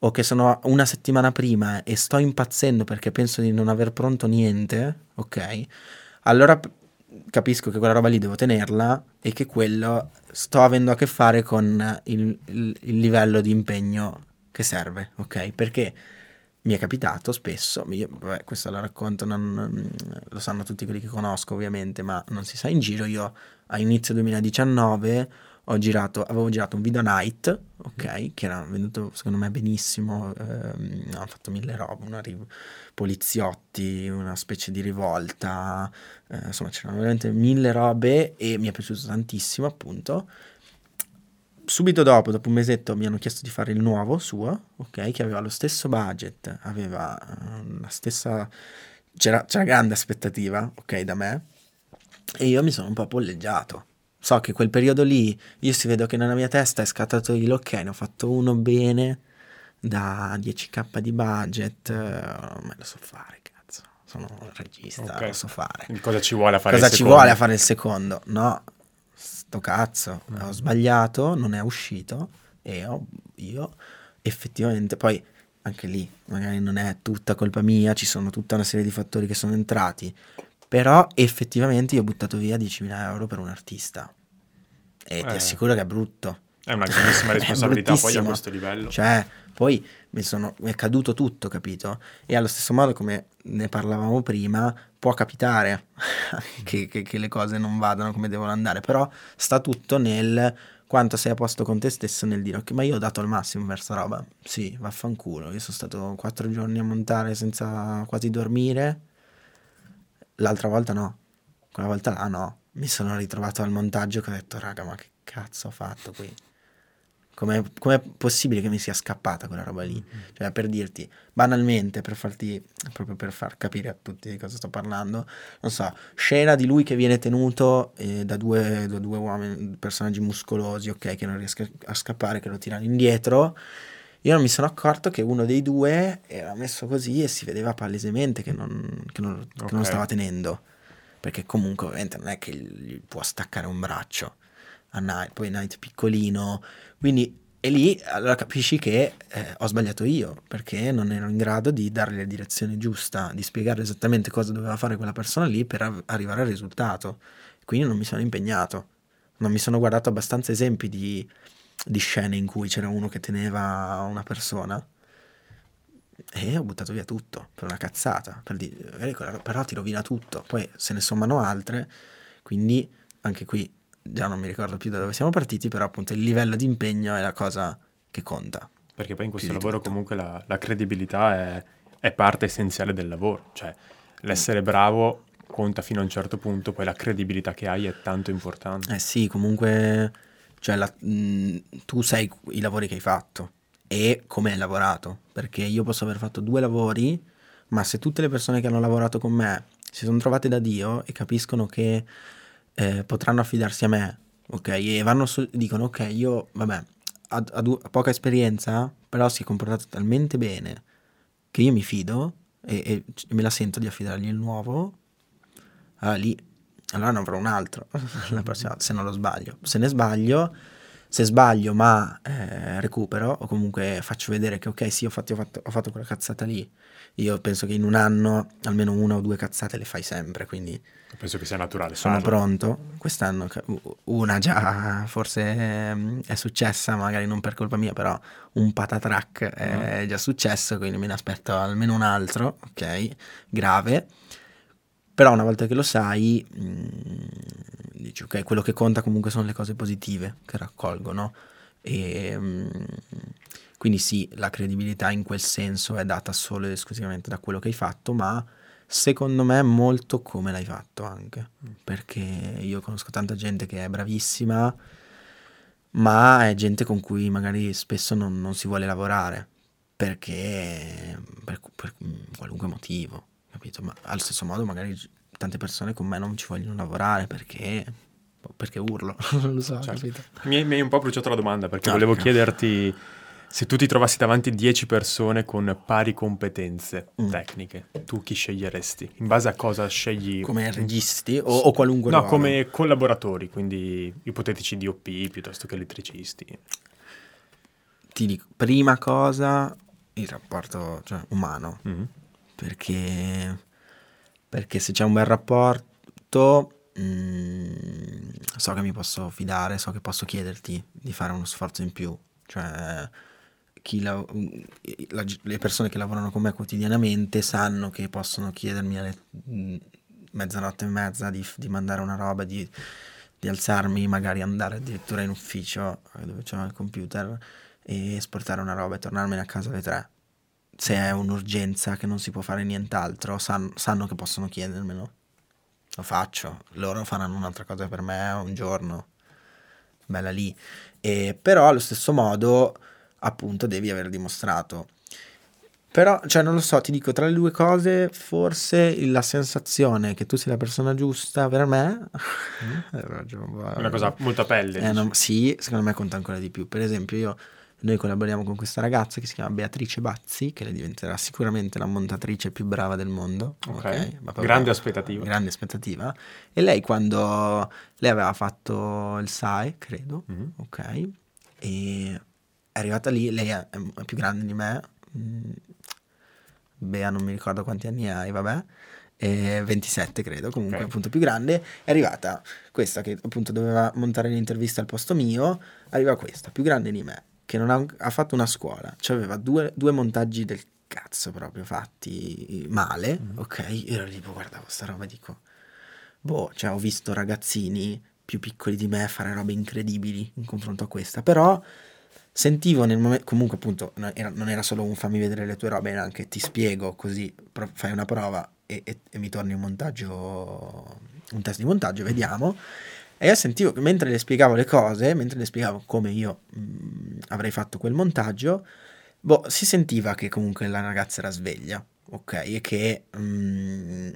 o che sono una settimana prima e sto impazzendo perché penso di non aver pronto niente, ok? Allora capisco che quella roba lì devo tenerla e che quello sto avendo a che fare con il, il, il livello di impegno che serve, ok? Perché mi è capitato spesso, io, vabbè, questo lo racconto, non, lo sanno tutti quelli che conosco ovviamente, ma non si sa in giro, io a inizio 2019 ho girato, avevo girato un video night, ok, che era venuto secondo me benissimo, ehm, ho fatto mille robe, una riv- poliziotti, una specie di rivolta, eh, insomma c'erano veramente mille robe e mi è piaciuto tantissimo appunto subito dopo, dopo un mesetto, mi hanno chiesto di fare il nuovo suo, ok, che aveva lo stesso budget, aveva uh, la stessa... C'era, c'era grande aspettativa, ok, da me, e io mi sono un po' polleggiato. So che quel periodo lì, io si vedo che nella mia testa è scattato il ok, ne ho fatto uno bene, da 10k di budget, uh, me lo so fare, cazzo. Sono un regista, okay. lo so fare. Cosa ci vuole a fare Cosa il secondo? Cosa ci vuole a fare il secondo? No, sto cazzo, ho sbagliato, non è uscito e ho, io effettivamente poi anche lì magari non è tutta colpa mia, ci sono tutta una serie di fattori che sono entrati, però effettivamente io ho buttato via 10.000 euro per un artista e eh. ti assicuro che è brutto. È una grandissima responsabilità poi a questo livello. Cioè, poi mi, sono, mi è caduto tutto, capito? E allo stesso modo come ne parlavamo prima, può capitare che, che, che le cose non vadano come devono andare, però sta tutto nel quanto sei a posto con te stesso nel dire ok ma io ho dato il massimo per sta roba. Sì vaffanculo io sono stato quattro giorni a montare senza quasi dormire. L'altra volta no quella volta là no. Mi sono ritrovato al montaggio che ho detto raga ma che cazzo ho fatto qui Com'è, com'è, possibile che mi sia scappata quella roba lì? Mm-hmm. Cioè, per dirti, banalmente, per farti, proprio per far capire a tutti di cosa sto parlando, non so, scena di lui che viene tenuto eh, da, due, da, due, uomini, personaggi muscolosi, ok, che non riescono a scappare, che lo tirano indietro. Io non mi sono accorto che uno dei due era messo così e si vedeva palesemente che non, che non, okay. che non stava tenendo. Perché comunque, ovviamente, non è che gli può staccare un braccio a Night, poi Night piccolino, quindi e lì allora capisci che eh, ho sbagliato io, perché non ero in grado di dargli la direzione giusta, di spiegare esattamente cosa doveva fare quella persona lì per av- arrivare al risultato. Quindi non mi sono impegnato, non mi sono guardato abbastanza esempi di, di scene in cui c'era uno che teneva una persona e ho buttato via tutto per una cazzata, per dire, però ti rovina tutto, poi se ne sommano altre, quindi anche qui già non mi ricordo più da dove siamo partiti, però appunto il livello di impegno è la cosa che conta. Perché poi in questo lavoro tutto. comunque la, la credibilità è, è, parte essenziale del lavoro, cioè l'essere bravo conta fino a un certo punto, poi la credibilità che hai è tanto importante. Eh sì, comunque cioè la, mh, tu sai i lavori che hai fatto e come hai lavorato, perché io posso aver fatto due lavori, ma se tutte le persone che hanno lavorato con me si sono trovate da Dio e capiscono che eh, potranno affidarsi a me, ok? E vanno su, dicono, ok, io, vabbè, ho poca esperienza, però si è comportato talmente bene che io mi fido e, e me la sento di affidargli il nuovo, allora lì, allora ne avrò un altro la prossima se non lo sbaglio. Se ne sbaglio, se sbaglio ma eh, recupero o comunque faccio vedere che ok, sì, ho fatto, ho fatto, ho fatto quella cazzata lì, io penso che in un anno almeno una o due cazzate le fai sempre, quindi penso che sia naturale. Sono farlo. pronto. Quest'anno una già forse ehm, è successa, magari non per colpa mia, però un patatrack è mm. già successo, quindi me ne aspetto almeno un altro, ok? Grave. Però una volta che lo sai, mh, mm, dici ok, quello che conta comunque sono le cose positive che raccolgo, no? E, mh, quindi sì, la credibilità in quel senso è data solo ed esclusivamente da quello che hai fatto, ma secondo me molto come l'hai fatto anche, perché io conosco tanta gente che è bravissima, ma è gente con cui magari spesso non, non si vuole lavorare, perché per, per, qualunque motivo, capito? Ma allo stesso modo magari tante persone con me non ci vogliono lavorare perché perché urlo, non lo so. Certo. Mi, mi hai un po' bruciato la domanda perché no, volevo no. chiederti se tu ti trovassi davanti 10 persone con pari competenze mm. tecniche, tu chi sceglieresti? In base a cosa scegli? Come registi o, o qualunque No, ruolo? come collaboratori, quindi ipotetici DOP piuttosto che elettricisti. Ti dico, prima cosa, il rapporto cioè, umano. Mm. Perché, perché se c'è un bel rapporto, mm, so che mi posso fidare, so che posso chiederti di fare uno sforzo in più. Cioè, la, la, le persone che lavorano con me quotidianamente sanno che possono chiedermi alle mm, mezzanotte e mezza di, di mandare una roba, di, di, alzarmi, magari andare addirittura in ufficio eh, dove c'è il computer e esportare una roba e tornarmene a casa alle tre. Se è un'urgenza che non si può fare nient'altro, san, sanno che possono chiedermelo. Lo faccio, loro faranno un'altra cosa per me un giorno, bella lì. E, però allo stesso modo appunto devi aver dimostrato. Però, cioè, non lo so, ti dico, tra le due cose, forse la sensazione che tu sia la persona giusta per me... Mm. Una cosa molto a pelle. Eh, non, sì, secondo me conta ancora di più. Per esempio, io, noi collaboriamo con questa ragazza che si chiama Beatrice Bazzi, che le diventerà sicuramente la montatrice più brava del mondo. Ok, okay? grande aspettativa. Grande aspettativa. E lei quando... Lei aveva fatto il SAE, credo, mm-hmm. ok? E è arrivata lì, lei è, è più grande di me, mm, Bea non mi ricordo quanti anni hai, vabbè, e 27 credo, comunque okay. appunto più grande, è arrivata questa che appunto doveva montare l'intervista al posto mio, arriva questa, più grande di me, che non ha, ha fatto una scuola, cioè aveva due, due montaggi del cazzo proprio fatti male, mm. ok? Ero tipo, guardavo sta roba e dico, boh, cioè ho visto ragazzini più piccoli di me fare robe incredibili in confronto a questa, però sentivo nel momento, comunque appunto non era, non era, solo un fammi vedere le tue robe, era anche ti spiego così pro, fai una prova e, e, e, mi torni un montaggio, un test di montaggio, vediamo. E io sentivo che mentre le spiegavo le cose, mentre le spiegavo come io mh, mm, avrei fatto quel montaggio, boh, si sentiva che comunque la ragazza era sveglia, ok? E che... Mh, mm,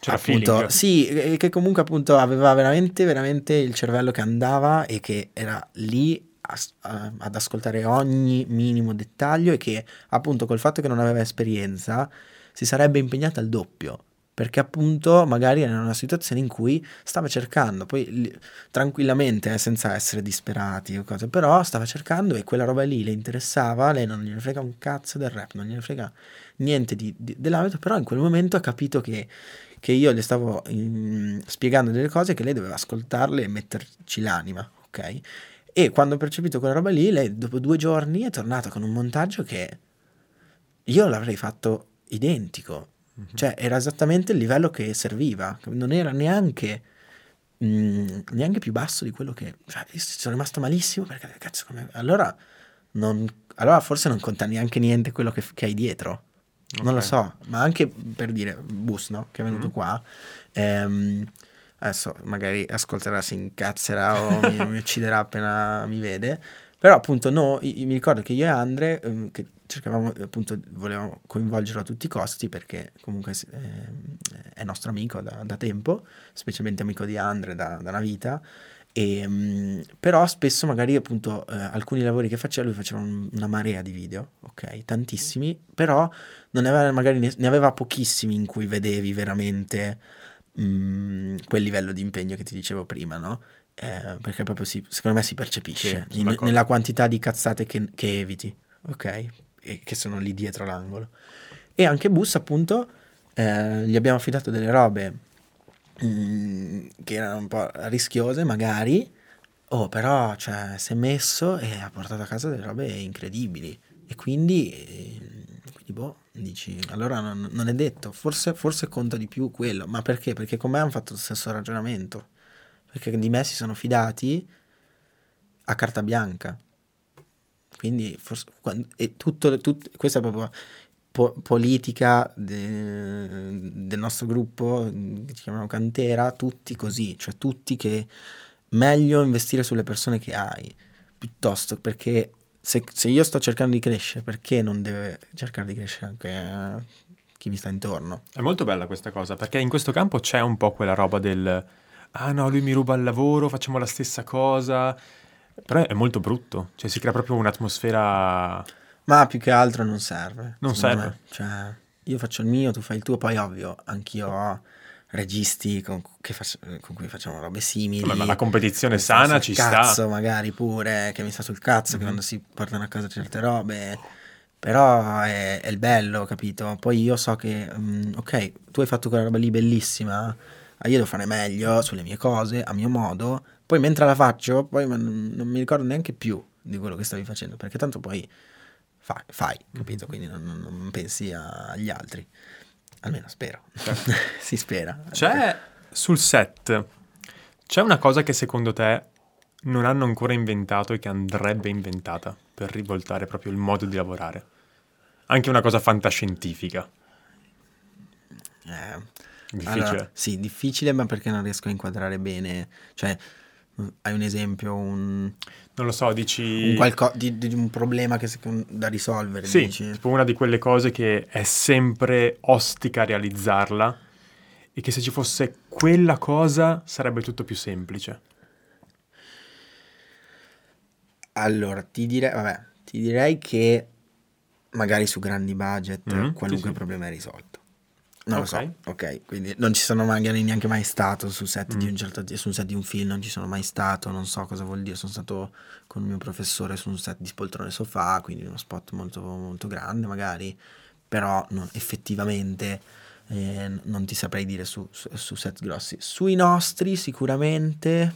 c'era appunto, feeling. sì, che comunque appunto aveva veramente, veramente il cervello che andava e che era lì ad ascoltare ogni minimo dettaglio e che appunto col fatto che non aveva esperienza si sarebbe impegnata al doppio perché appunto magari era in una situazione in cui stava cercando, poi tranquillamente, eh, senza essere disperati o cose, però stava cercando e quella roba lì le interessava, lei non gliene frega un cazzo del rap, non gliene frega niente di, di, dell'ambito, però in quel momento ha capito che, che io le stavo in, spiegando delle cose che lei doveva ascoltarle e metterci l'anima, ok? E quando ho percepito quella roba lì, lei dopo due giorni è tornata con un montaggio che io l'avrei fatto identico. Mm-hmm. Cioè, era esattamente il livello che serviva. Non era neanche, mh, mm, neanche più basso di quello che... Cioè, io sono rimasto malissimo perché, cazzo, come... Allora, non, allora forse non conta neanche niente quello che, che hai dietro. Okay. Non lo so, ma anche per dire, Bus, no? Che è venuto mm-hmm. qua. Ehm, adesso magari ascolterà, si incazzerà o mi, mi, ucciderà appena mi vede. Però appunto no, mi ricordo che io e Andre, um, che cercavamo appunto, volevamo coinvolgerlo a tutti i costi perché comunque eh, è nostro amico da, da, tempo, specialmente amico di Andre da, da una vita. E, um, però spesso magari appunto eh, alcuni lavori che faceva lui faceva un, una marea di video, ok, tantissimi, però non ne aveva magari ne, ne aveva pochissimi in cui vedevi veramente mh, mm, quel livello di impegno che ti dicevo prima, no? Eh, perché proprio si, secondo me si percepisce sì, in, nella quantità di cazzate che, che, eviti, ok? E che sono lì dietro l'angolo. E anche Bus, appunto, eh, gli abbiamo affidato delle robe mh, mm, che erano un po' rischiose, magari. Oh, però, cioè, si è messo e ha portato a casa delle robe incredibili. E quindi, eh, quindi boh, Dici, allora non, non è detto, forse, forse, conta di più quello, ma perché? Perché con me hanno fatto lo stesso ragionamento, perché di me si sono fidati a carta bianca. Quindi, forse, e tutto, tutto, questa è proprio po- politica de, del nostro gruppo, che chiamiamo Cantera, tutti così, cioè tutti che meglio investire sulle persone che hai, piuttosto perché se, se, io sto cercando di crescere, perché non deve cercare di crescere anche eh, chi mi sta intorno? È molto bella questa cosa, perché in questo campo c'è un po' quella roba del ah no, lui mi ruba il lavoro, facciamo la stessa cosa. Però è molto brutto, cioè si crea proprio un'atmosfera... Ma più che altro non serve. Non serve. Cioè, io faccio il mio, tu fai il tuo, poi ovvio, anch'io ho registi con, faccio, con, cui facciamo robe simili. Ma la competizione sana ci cazzo, sta. cazzo magari pure, che mi sta sul cazzo, mm-hmm. che quando si portano a casa certe robe. Però è, è il bello, capito? Poi io so che, um, ok, tu hai fatto quella roba lì bellissima, io devo fare meglio sulle mie cose, a mio modo. Poi mentre la faccio, poi non, non mi ricordo neanche più di quello che stavi facendo, perché tanto poi fai, fai capito? Quindi non, non pensi agli altri. Almeno spero. Certo. si spera. C'è sul set, c'è una cosa che secondo te non hanno ancora inventato e che andrebbe inventata per rivoltare proprio il modo di lavorare? Anche una cosa fantascientifica. Eh, difficile. Allora, sì, difficile, ma perché non riesco a inquadrare bene. Cioè, hai un esempio, un... Non lo so, dici... Un, qualco... di, di un problema che, da risolvere, sì, dici. tipo una di quelle cose che è sempre ostica realizzarla e che se ci fosse quella cosa sarebbe tutto più semplice. Allora, ti direi, vabbè, ti direi che magari su grandi budget mm-hmm, qualunque sì, sì. problema è risolto. Non okay. lo so, ok, quindi non ci sono magari neanche mai stato su set, mm. di un certo, su un set di un film, non ci sono mai stato, non so cosa vuol dire, sono stato con il mio professore su un set di spoltrone sofà, quindi uno spot molto, molto grande magari, però non, effettivamente eh, non ti saprei dire su, su, su set grossi. Sui nostri sicuramente,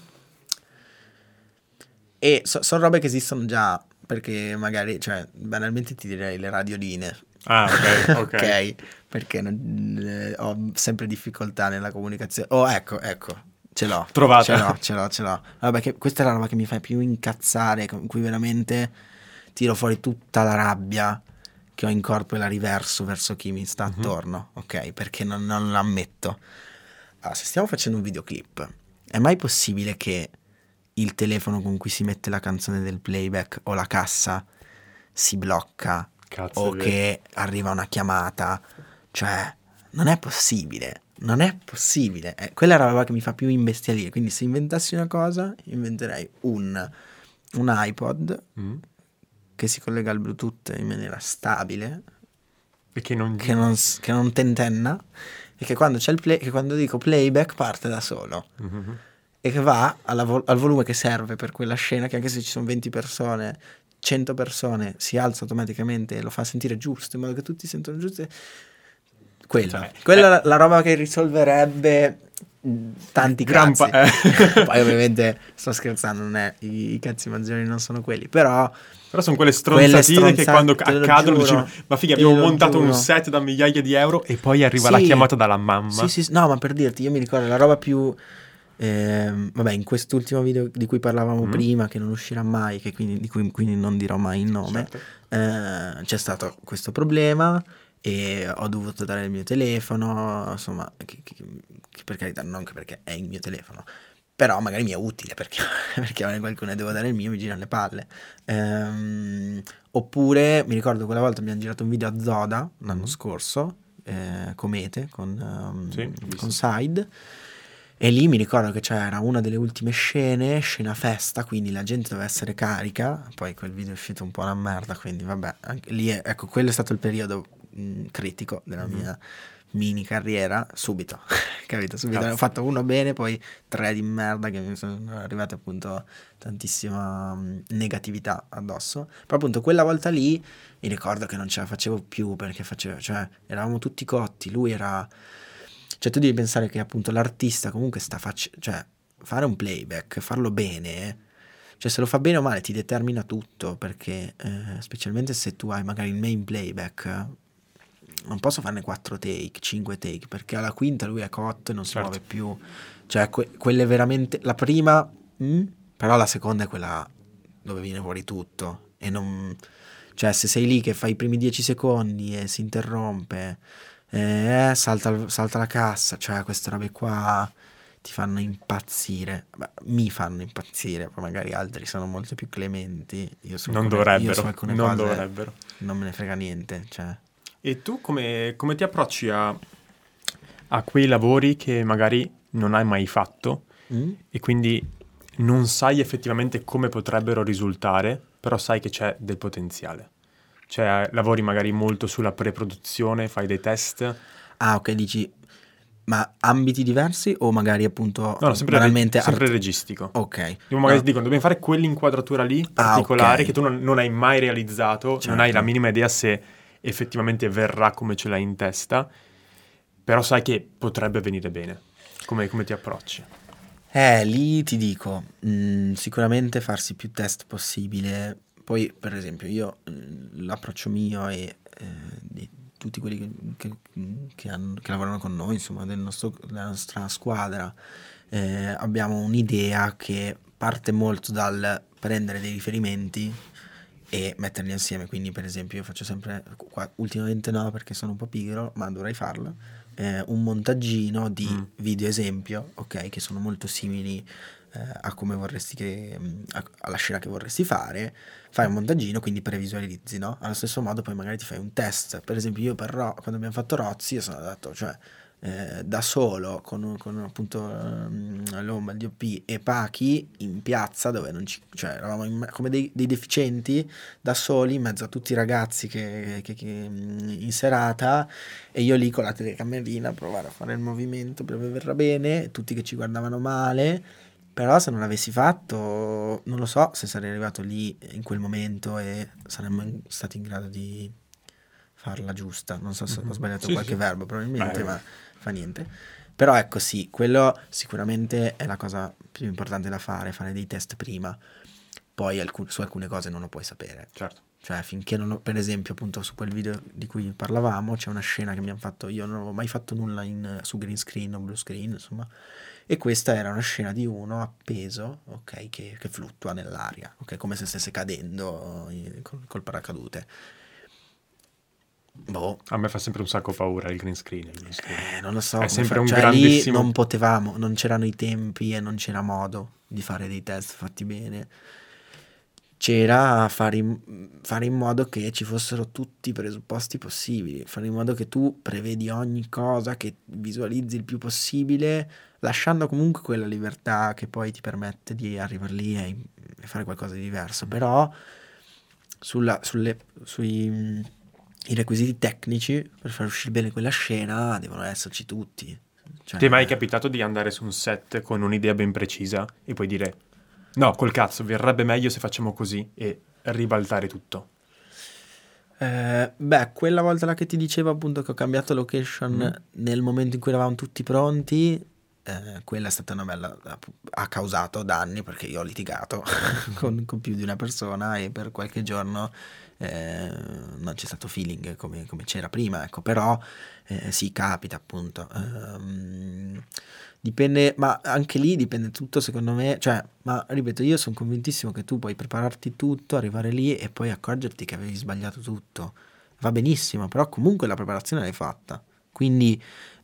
e so, sono robe che esistono già, perché magari, cioè, banalmente ti direi le radioline Ah, ok, ok. ok, perché non- eh, ho sempre difficoltà nella comunicazione. Oh, ecco, ecco, ce l'ho. Trovata. Ce l'ho, ce l'ho, ce l'ho. Vabbè, che questa è la roba che mi fa più incazzare, con cui veramente tiro fuori tutta la rabbia che ho in corpo e la riverso verso chi mi sta attorno, ok? Perché non, non l'ammetto. Allora, se stiamo facendo un videoclip, è mai possibile che il telefono con cui si mette la canzone del playback o la cassa si blocca Cazzo, o che arriva una chiamata? Cioè, non è possibile. Non è possibile. Eh, quella è la roba che mi fa più imbestialire. Quindi, se inventassi una cosa, inventerei un, un iPod Mm. che si collega al Bluetooth in maniera stabile, E che non... che non, che non tentenna, e che quando, c'è il play, che quando dico playback parte da solo. Mhm. E che va vo- al volume che serve per quella scena, che anche se ci sono 20 persone, 100 persone, si alza automaticamente e lo fa sentire giusto, in modo che tutti sentono giusto. Quella, Cioè, quella eh. è la, la roba che risolverebbe tanti Gran cazzi. pa- eh. Poi ovviamente sto scherzando, non è, i, i cazzi maggiori non sono quelli, però Però sono quelle Quelle stronzatine che stronzate, quando te lo accadono dici ma figa abbiamo montato un giuro." set da migliaia di euro e poi arriva la Sì. chiamata dalla mamma. Sì, sì, no, ma per dirti, io mi ricordo la roba più... ehm, vabbè, in quest'ultimo video di cui parlavamo Mm. prima, che non uscirà mai, che quindi, di cui quindi non dirò mai il nome, Certo. eh, c'è stato questo problema e ho dovuto dare il mio telefono, insomma, che, che- che per carità, non che perché è il mio telefono, però magari mi è utile perché, perché magari qualcuno devo dare il mio mi girano le palle. Ehm, oppure mi ricordo quella volta abbiamo girato un video a Zoda l'anno scorso, eh, Comete, con, ehm, Sì, con Side. E lì mi ricordo che c'era una delle ultime scene, scena festa, quindi la gente doveva essere carica. Poi quel video è uscito un po' una merda, quindi vabbè, lì è- ecco, quello è stato il periodo mh, critico della Mhm. mia mini carriera, subito, capito? Subito, Cazzo. ho fatto uno bene, poi tre di merda che mi sono arrivate appunto tantissima mh, negatività addosso. Però appunto quella volta lì mi ricordo che non ce la facevo più perché facevo, cioè eravamo tutti cotti, lui era... Cioè tu devi pensare che appunto l'artista comunque sta facendo... Cioè fare un playback, farlo bene, cioè se lo fa bene o male ti determina tutto perché eh, specialmente se tu hai magari il main playback non posso farne 4 take, 5 take perché alla quinta lui è cotto e non si Certo. muove più. Cioè que- quelle veramente... La prima... mm, però la seconda è quella dove viene fuori tutto e non... Cioè se sei lì che fai i primi 10 secondi e si interrompe, eh, salta, salta la cassa, cioè queste robe qua ti fanno impazzire, Beh, mi fanno impazzire, poi magari altri sono molto più clementi, io su non alcune- io dovrebbero, alcune non cose dovrebbero. non me ne frega niente, cioè... E tu come, come ti approcci a, a quei lavori che magari non hai mai fatto Mm? e quindi non sai effettivamente come potrebbero risultare, però sai che c'è del potenziale? Cioè lavori magari molto sulla pre-produzione, fai dei test. Ah, ok, dici, ma ambiti diversi o magari appunto No, no, sempre, banalmente re- sempre art- registico. Ok. Tipo magari No. dicono dobbiamo fare quell'inquadratura lì Ah, particolare ok. che tu non, non hai mai realizzato, non Certo. hai la minima idea se effettivamente verrà come ce l'hai in testa, però sai che potrebbe venire bene. Come, come ti approcci? Eh, lì ti dico, mm, sicuramente farsi più test possibile. Poi, per esempio, io mm, l'approccio mio e eh, di tutti quelli che, che- che hanno- che lavorano con noi, insomma, del nostro- della nostra squadra, eh, abbiamo un'idea che parte molto dal prendere dei riferimenti e metterli insieme. Quindi, per esempio, io faccio sempre, qua, ultimamente no perché sono un po' pigro, ma dovrei farlo, eh, un montaggino di Mm. video esempio, ok, che sono molto simili a come vorresti che, mm, a- alla scena che vorresti fare, fai un montaggino, quindi previsualizzi, no? Allo stesso modo poi magari ti fai un test. Per esempio io per quando abbiamo fatto Rozzi, io sono andato, cioè eh, da solo con, con appunto ehm, l'Omba, il DOP e Pachi in piazza dove non ci, cioè eravamo in me- come dei, dei deficienti da soli in mezzo a tutti i ragazzi che, che- che, mm, in serata e io lì con la telecamerina a provare a fare il movimento per verrà bene, tutti che ci guardavano male. Però se non l'avessi fatto, non lo so se sarei arrivato lì in quel momento e saremmo in- stati in grado di farla giusta. Non so se ho Mhm. sbagliato Sì, qualche sì. verbo, probabilmente, Beh, ma fa niente. Però ecco sì, quello sicuramente è la cosa più importante da fare, fare dei test prima. Poi alcun- su alcune cose non lo puoi sapere. Certo. Cioè, finché non ho, per esempio, appunto su quel video di cui parlavamo, c'è una scena che abbiamo fatto, io non ho mai fatto nulla in, su green screen o blue screen, insomma, e questa era una scena di uno appeso, ok, che, che fluttua nell'aria, ok, come se stesse cadendo in, col, col paracadute. Boh. A me fa sempre un sacco paura il green screen. Il green screen. Eh, non lo so. È sempre fa... un cioè, grandissimo... lì non potevamo, non c'erano i tempi e non c'era modo di fare dei test fatti bene. C'era fare in, fare in modo che ci fossero tutti i presupposti possibili, fare in modo che tu prevedi ogni cosa, che visualizzi il più possibile, lasciando comunque quella libertà che poi ti permette di arrivare lì e, e fare qualcosa di diverso. Però sulla, sulle, sui i requisiti tecnici per far uscire bene quella scena devono esserci tutti. Cioè, Ti è mai capitato di andare su un set con un'idea ben precisa e poi dire no, col cazzo, verrebbe meglio se facciamo così e ribaltare tutto? Eh, beh, quella volta là che ti dicevo appunto che ho cambiato location mm. nel momento in cui eravamo tutti pronti, eh, quella è stata una bella... ha causato danni perché io ho litigato con, con, più di una persona e per qualche giorno eh, non c'è stato feeling come, come c'era prima, ecco, però eh, sì, capita appunto. Um, dipende, ma anche lì dipende tutto secondo me, cioè, ma ripeto, io sono convintissimo che tu puoi prepararti tutto, arrivare lì e poi accorgerti che avevi sbagliato tutto. Va benissimo, però comunque la preparazione l'hai fatta. Quindi,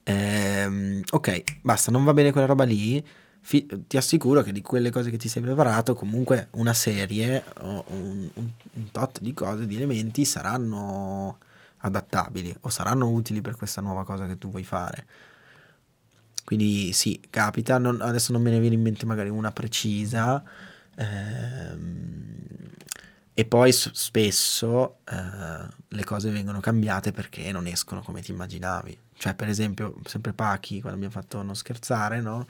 ehm, ok, basta, non va bene quella roba lì, fi- ti assicuro che di quelle cose che ti sei preparato, comunque una serie o un, un, un tot di cose, di elementi saranno adattabili o saranno utili per questa nuova cosa che tu vuoi fare. Quindi sì, capita, non, adesso non me ne viene in mente magari una precisa. Ehm, e poi spesso eh, le cose vengono cambiate perché non escono come ti immaginavi. Cioè, per esempio, sempre Pachi, quando abbiamo fatto Non scherzare, no?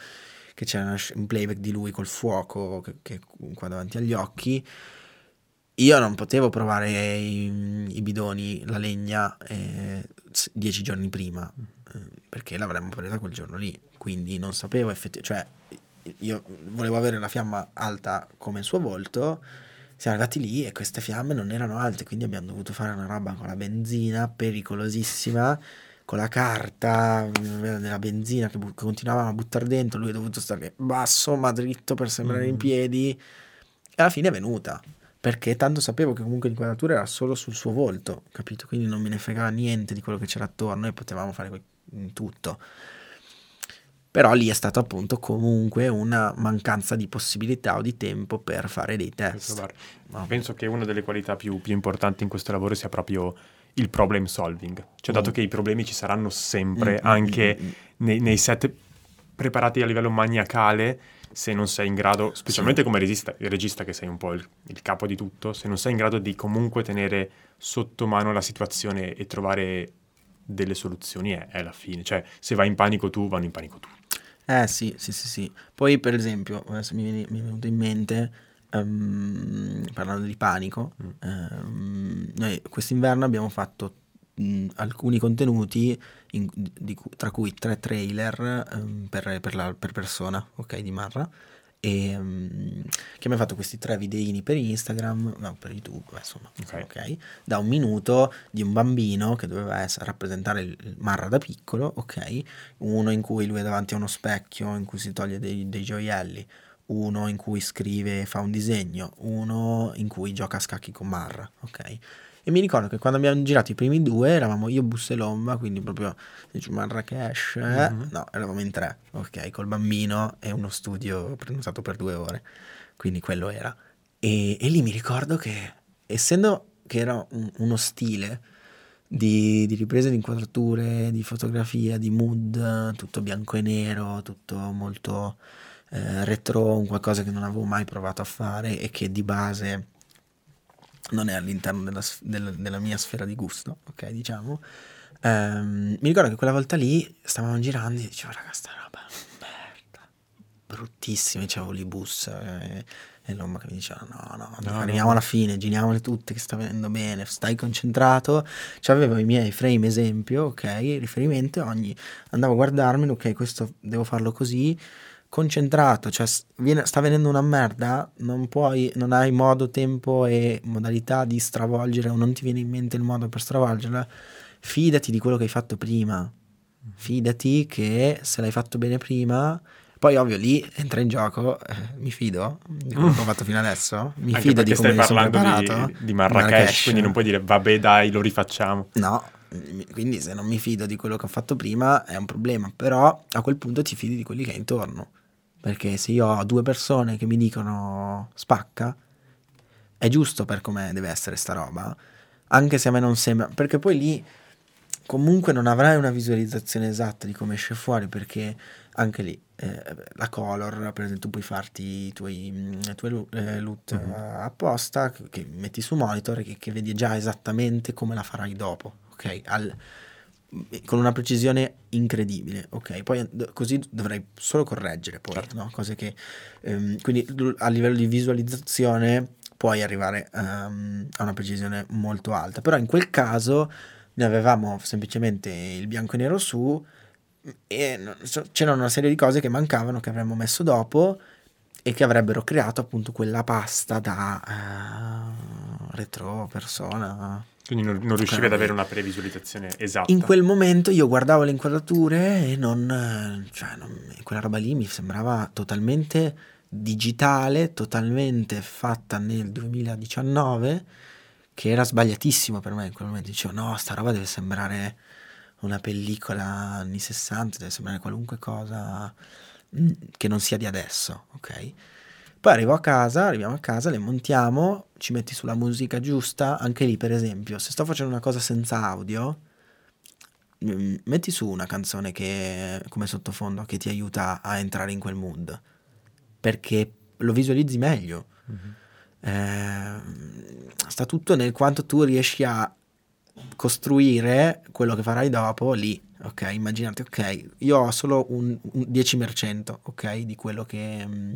che c'era un playback di lui col fuoco che, che qua davanti agli occhi. Io non potevo provare i, i bidoni, la legna eh, dieci giorni prima, eh, perché l'avremmo presa quel giorno lì. Quindi non sapevo effettivamente, cioè io volevo avere la fiamma alta come il suo volto. Siamo arrivati lì e queste fiamme non erano alte, quindi abbiamo dovuto fare una roba con la benzina pericolosissima con la carta nella benzina che, bu- che continuavamo a buttare dentro, lui è dovuto stare basso ma dritto per sembrare mm. in piedi e alla fine è venuta perché tanto sapevo che comunque l'inquadratura era solo sul suo volto, capito? Quindi non me ne fregava niente di quello che c'era attorno e potevamo fare tutto. Però lì è stato appunto comunque una mancanza di possibilità o di tempo per fare dei test. No. Penso che una delle qualità più, più importanti in questo lavoro sia proprio il problem solving. Cioè, dato mm. che i problemi ci saranno sempre, mm, mm anche mm, nei, nei, set preparati a livello maniacale, se non sei in grado, specialmente sì. come regista, regista, che sei un po' il, il, capo di tutto, se non sei in grado di comunque tenere sotto mano la situazione e trovare delle soluzioni, è, è la fine. Cioè, se vai in panico tu, vanno in panico tu. Eh sì, sì, sì, sì. Poi, per esempio, adesso mi, mi è venuto in mente um, parlando di panico, mm. um, noi quest'inverno abbiamo fatto mh, alcuni contenuti, in, di, tra cui tre trailer um, per, per, la, per, persona, ok, di Marra. E um, che abbiamo fatto questi tre videini per Instagram, no, per YouTube, insomma, okay. ok, da un minuto di un bambino che doveva essere, rappresentare il Marra da piccolo, ok, uno in cui lui è davanti a uno specchio in cui si toglie dei, dei gioielli, uno in cui scrive e fa un disegno, uno in cui gioca a scacchi con Marra, ok? E mi ricordo che quando abbiamo girato i primi due eravamo io, Busse e Lomba, quindi proprio Marrakesh, eh? mm-hmm. no, eravamo in tre, ok, col bambino e uno studio prenotato per due ore, quindi quello era. E, e lì mi ricordo che, essendo che era un, uno stile di, di riprese di inquadrature, di fotografia, di mood, tutto bianco e nero, tutto molto eh, retro, un qualcosa che non avevo mai provato a fare e che di base non è all'interno della, della, della mia sfera di gusto, ok, diciamo. Um, mi ricordo che quella volta lì stavamo girando e dicevo, raga, sta roba merda, bruttissima, c'avevo lì bus eh, e l'uomo che mi diceva, no, no, no arriviamo no. alla fine, giriamole tutte che sta venendo bene, stai concentrato. Cioè avevo i miei frame esempio, ok, riferimento, ogni andavo a guardarmi, ok, questo devo farlo così, concentrato, cioè viene, sta venendo una merda, non puoi, non hai modo, tempo e modalità di stravolgere o non ti viene in mente il modo per stravolgerla, fidati di quello che hai fatto prima. Fidati che se l'hai fatto bene prima, poi ovvio lì entra in gioco, eh, mi fido di quello che ho fatto fino adesso, mi Anche fido di come stai parlando di, di Marrakesh, Marrakesh. quindi non puoi dire vabbè dai lo rifacciamo. No, quindi se non mi fido di quello che ho fatto prima è un problema, però a quel punto ti fidi di quelli che hai intorno, perché se io ho due persone che mi dicono spacca, è giusto per come deve essere sta roba, anche se a me non sembra, perché poi lì comunque non avrai una visualizzazione esatta di come esce fuori, perché anche lì eh, la color, per esempio, tu puoi farti i tuoi, mm, tue eh, loot Mhm. eh, apposta, che, che metti su monitor e che, che vedi già esattamente come la farai dopo, ok? Al- con una precisione incredibile, ok? Poi d- così dovrai solo correggere poi, Certo. no? Cose che... ehm, quindi a livello di visualizzazione puoi arrivare ehm, a una precisione molto alta, però in quel caso noi avevamo semplicemente il bianco e nero su e non c'erano una serie di cose che mancavano che avremmo messo dopo e che avrebbero creato appunto quella pasta da eh, retro persona. Quindi non, non riuscivi ad avere una previsualizzazione esatta. In quel momento io guardavo le inquadrature e non, cioè, non- quella roba lì mi sembrava totalmente digitale, totalmente fatta nel 2019, che era sbagliatissimo per me in quel momento. Dicevo, no, sta roba deve sembrare una pellicola anni 60, deve sembrare qualunque cosa mm, che non sia di adesso, ok? Poi arrivo a casa, arriviamo a casa, le montiamo, ci metti sulla musica giusta, anche lì per esempio, se sto facendo una cosa senza audio, mm, metti su una canzone che come sottofondo che ti aiuta a entrare in quel mood, perché lo visualizzi meglio. Mhm. Eh, sta tutto nel quanto tu riesci a costruire quello che farai dopo lì. Ok, immaginate, ok, io ho solo un, un 10%, ok, di quello che, mm,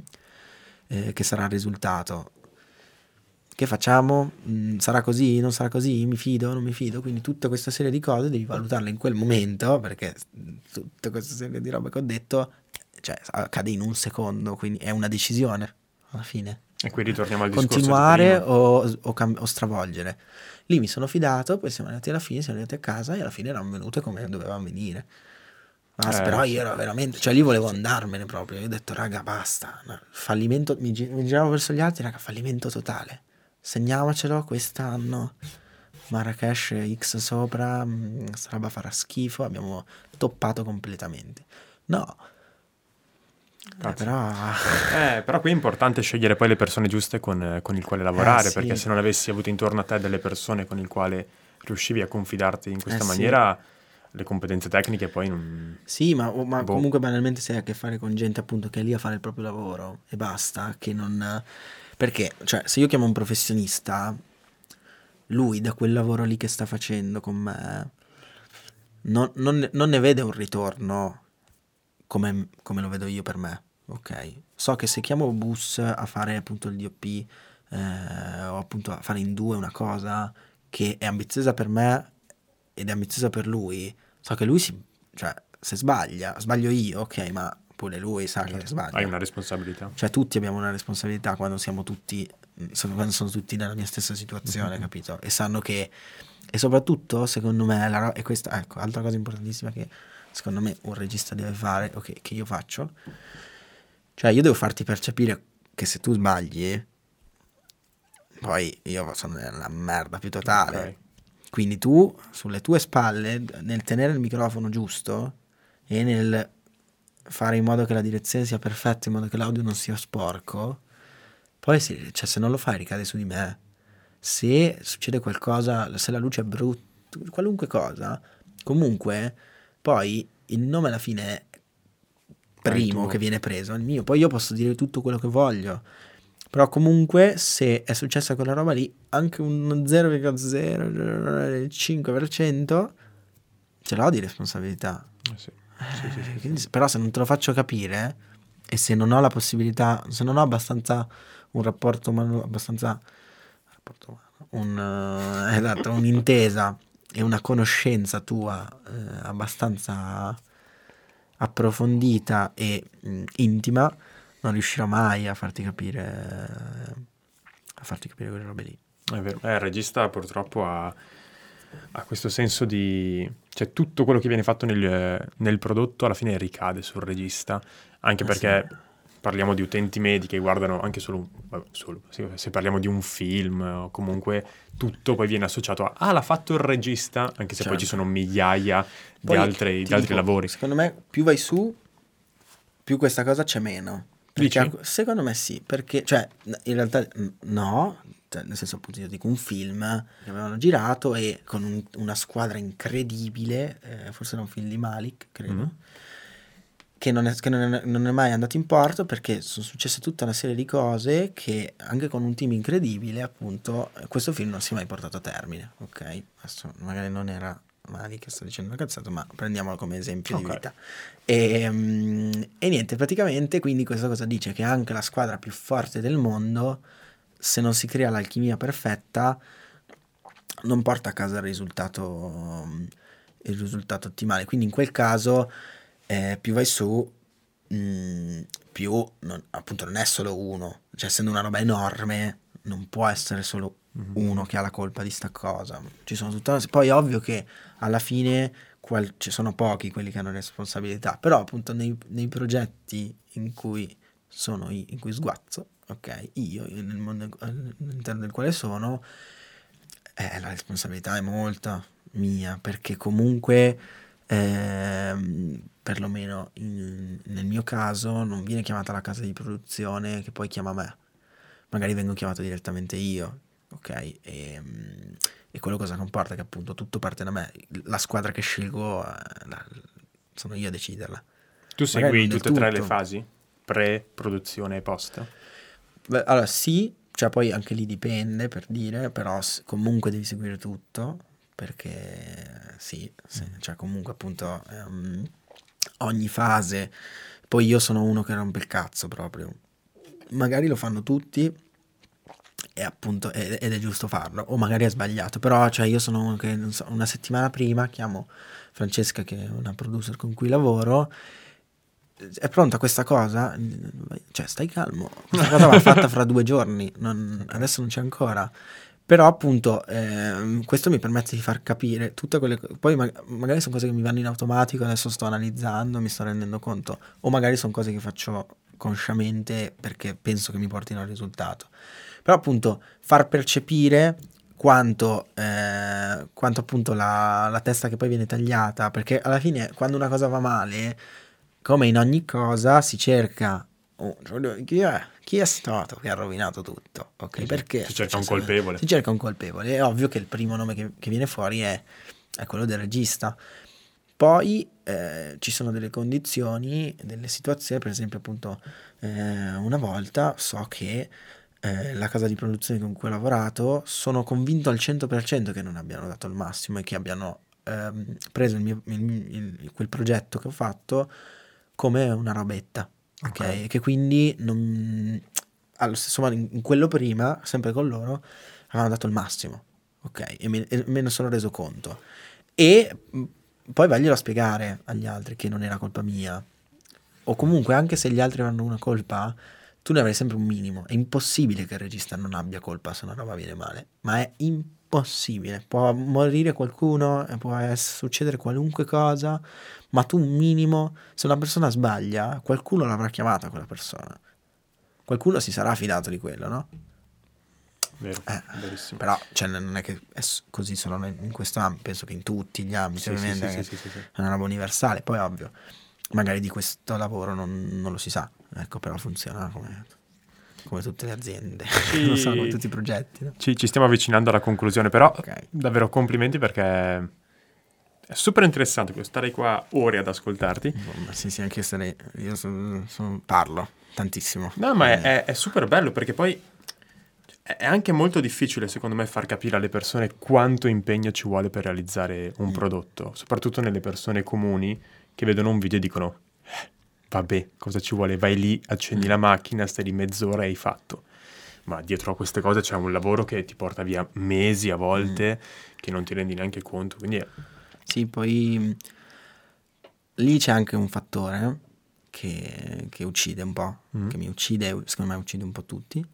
eh, che sarà il risultato. Che facciamo? Mm, sarà così? Non sarà così? Mi fido? Non mi fido? Quindi tutta questa serie di cose devi valutarle in quel momento, perché tutta questa serie di robe che ho detto, cioè, accade in un secondo, quindi è una decisione alla fine E qui ritorniamo al discorso di continuare o, o cam- o stravolgere. Lì mi sono fidato, poi siamo andati alla fine, siamo andati a casa e alla fine erano venute come dovevano venire. Basta, Eh, però io ero veramente, cioè lì volevo andarmene proprio, io ho detto raga basta, no, fallimento, mi, gi- mi giravo verso gli altri, raga fallimento totale, segniamocelo quest'anno, Marrakesh X sopra, mh, sta roba farà schifo, abbiamo toppato completamente. No, eh, però... Eh, però qui è importante scegliere poi le persone giuste con, eh, con il quale lavorare, sì. perché se non avessi avuto intorno a te delle persone con il quale riuscivi a confidarti in questa Eh, sì. Le competenze tecniche poi non... Sì, ma, ma Boh. comunque banalmente se hai a che fare con gente appunto che è lì a fare il proprio lavoro e basta, che non... Perché, cioè, se io chiamo un professionista, lui da quel lavoro lì che sta facendo con me, non, non ne- non ne vede un ritorno come, come lo vedo io per me, ok? So che se chiamo Bus a fare appunto il DOP eh, o appunto a fare in due una cosa che è ambiziosa per me ed è ambiziosa per lui, so che lui si... cioè, se sbaglia, sbaglio io, ok, ma pure lui sa che sbaglia. Hai una responsabilità. Cioè tutti abbiamo una responsabilità quando siamo tutti, sono- quando sono tutti nella mia stessa situazione, Mhm. capito? E sanno che, e soprattutto secondo me, la, e questa, ecco, altra cosa importantissima che secondo me un regista deve fare, o che, che io faccio, cioè io devo farti percepire che se tu sbagli, poi io sono nella merda più totale. Ok. Quindi tu, sulle tue spalle, nel tenere il microfono giusto e nel fare in modo che la direzione sia perfetta, in modo che l'audio non sia sporco, poi se, cioè, se non lo fai ricade su di me. Se succede qualcosa, se la luce è brutta, qualunque cosa, comunque poi il nome alla fine è primo tuo. che viene preso, il mio. Poi io posso dire tutto quello che voglio. Però comunque se è successa quella roba lì, anche un 0,05% ce l'ho di responsabilità. Eh sì. Sì, sì, sì. Quindi- però se non te lo faccio capire e se non ho la possibilità, se non ho abbastanza un rapporto umano, abbastanza rapporto umano, un, eh, esatto, un'intesa e una conoscenza tua eh, abbastanza approfondita e mh, intima, non riuscirà mai a farti capire a farti capire quelle robe lì. È vero, eh, il regista purtroppo ha, ha, questo senso di... cioè tutto quello che viene fatto nel, nel prodotto alla fine ricade sul regista, anche eh perché sì. parliamo di utenti medi che guardano anche solo, solo, se parliamo di un film o comunque tutto poi viene associato a ah l'ha fatto il regista, anche se certo. poi ci certo. sono migliaia poi, di, altri, di altri lavori. Secondo me più vai su, più questa cosa c'è meno. Perché, secondo me sì, perché, cioè, in realtà no, cioè, nel senso appunto io dico un film che avevano girato e con un, una squadra incredibile, eh, forse era un film di Malik, credo, mm-hmm. che, non è, che non, è, non è mai andato in porto perché sono successe tutta una serie di cose che anche con un team incredibile appunto questo film non si è mai portato a termine, ok? Adesso magari non era mali che sto dicendo una cazzata, ma prendiamolo come esempio okay. di vita. E, um, e, niente, praticamente quindi questa cosa dice che anche la squadra più forte del mondo, se non si crea l'alchimia perfetta, non porta a casa il risultato, il risultato ottimale. Quindi in quel caso eh, più vai su, mh, mm, più non, appunto non è solo uno, cioè essendo una roba enorme non può essere solo mm-hmm. uno che ha la colpa di sta cosa. Ci sono tutta una... Poi è ovvio che alla fine qual... ci sono pochi quelli che hanno responsabilità, però appunto nei, nei progetti in cui sono io, in cui sguazzo, ok, io nel mondo all'interno del quale sono, eh, la responsabilità è molta mia, perché comunque eh, perlomeno in, nel mio caso non viene chiamata la casa di produzione che poi chiama me magari vengo chiamato direttamente io, ok? E, e quello cosa comporta? Che appunto tutto parte da me, la squadra che scelgo eh, la, sono io a deciderla. Tu segui tutte e tre le fasi? Pre-produzione e post? Beh, allora sì, cioè poi anche lì dipende per dire, però comunque devi seguire tutto, perché sì, sì mm. cioè comunque appunto um, ogni fase, poi io sono uno che rompe il cazzo proprio, magari lo fanno tutti e appunto, ed è giusto farlo, o magari è sbagliato, però cioè, io sono che so, una settimana prima chiamo Francesca che è una producer con cui lavoro è pronta questa cosa? Cioè, stai calmo. Questa cosa va fatta fra due giorni, non, adesso non c'è ancora. Però, appunto, eh, questo mi permette di far capire tutte quelle cose. Poi, ma- magari sono cose che mi vanno in automatico, adesso sto analizzando, mi sto rendendo conto. O magari sono cose che faccio consciamente perché penso che mi portino al risultato. Però appunto far percepire quanto, eh, quanto appunto la, la, testa che poi viene tagliata, perché alla fine quando una cosa va male, come in ogni cosa, si cerca oh, chi, è, chi è stato che ha rovinato tutto, ok? Perché? Si cerca un colpevole. Si cerca un colpevole, è ovvio che il primo nome che, che viene fuori è, è quello del regista. Poi eh, ci sono delle condizioni, delle situazioni, per esempio appunto eh, una volta so che eh, la casa di produzione con cui ho lavorato sono convinto al 100% che non abbiano dato il massimo e che abbiano ehm, preso il mio, il, il, quel progetto che ho fatto come una robetta, ok? okay. Che quindi non, allo stesso modo in, quello prima, sempre con loro, avevano dato il massimo, ok? E me, e me ne sono reso conto. E poi vaglielo a spiegare agli altri che non era colpa mia. O comunque, anche se gli altri avranno una colpa, tu ne avrai sempre un minimo. È impossibile che il regista non abbia colpa se una roba viene male. Ma è impossibile. Può morire qualcuno, può succedere qualunque cosa, ma tu un minimo, se una persona sbaglia, qualcuno l'avrà chiamata quella persona. Qualcuno si sarà fidato di quello, no? Vero, eh, però cioè, non è che è così solo in questo ambito, penso che in tutti gli ambiti sì, ovviamente sì, sì, è una roba universale, poi ovvio, magari di questo lavoro non, non lo si sa, ecco, però funziona come, come tutte le aziende, ci, non so, come tutti i progetti. No? Ci, ci, stiamo avvicinando alla conclusione, però okay. davvero complimenti perché è super interessante, starei qua ore ad ascoltarti. Ma sì, sì, anche starei, io son, son, parlo tantissimo. No, ma è, è, è super bello perché poi è anche molto difficile, secondo me, far capire alle persone quanto impegno ci vuole per realizzare un mm. prodotto, soprattutto nelle persone comuni che vedono un video e dicono, eh, vabbè, cosa ci vuole? Vai lì, accendi mm. la macchina, stai lì mezz'ora e hai fatto. Ma dietro a queste cose c'è un lavoro che ti porta via mesi a volte, mm. che non ti rendi neanche conto. Quindi è... Sì, poi lì c'è anche un fattore che, che uccide un po', Mm. che mi uccide, secondo me uccide un po' tutti,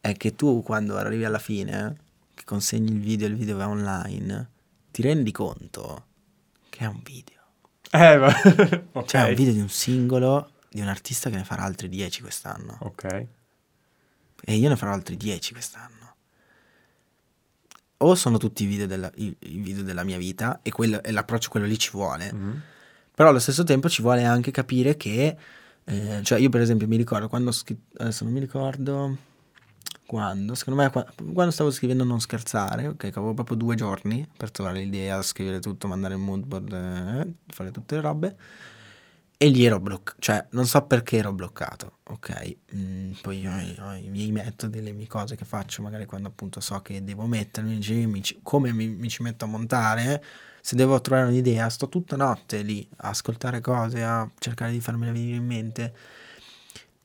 è che tu quando arrivi alla fine, che consegni il video e il video va online, ti rendi conto che è un video. Eh, ma... ok. Cioè un video di un singolo di un artista che ne farà altri 10 quest'anno. Ok. E io ne farò altri 10 quest'anno. O sono tutti i video della, i, i video della mia vita e, quello, e l'approccio quello lì ci vuole. Mhm. Però allo stesso tempo ci vuole anche capire che, eh, cioè io per esempio mi ricordo quando ho scritto, adesso non mi ricordo quando, secondo me qua- quando stavo scrivendo Non scherzare, ok, avevo proprio due giorni per trovare l'idea, scrivere tutto, mandare il moodboard, eh, fare tutte le robe, e lì ero bloccato, cioè non so perché ero bloccato, ok, Mm, poi io ho i miei metodi, le mie cose che faccio, magari quando appunto so che devo mettermi, mi ci- come mi, mi ci metto a montare, se devo trovare un'idea, sto tutta notte lì a ascoltare cose, a cercare di farmela venire in mente.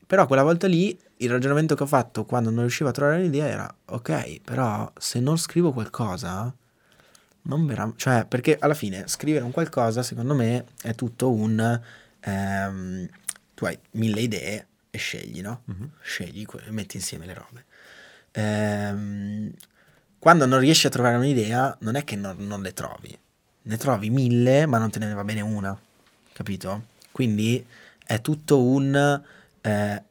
Però quella volta lì il ragionamento che ho fatto quando non riuscivo a trovare un'idea era ok, però se non scrivo qualcosa, non verrà... Cioè, perché alla fine scrivere un qualcosa, secondo me, è tutto un... ehm, tu hai mille idee e scegli, no? Mhm. Scegli, que- metti insieme le robe. Ehm, quando non riesci a trovare un'idea, non è che non, non le trovi, ne trovi mille, ma non te ne va bene una, capito? Quindi è tutto un eh,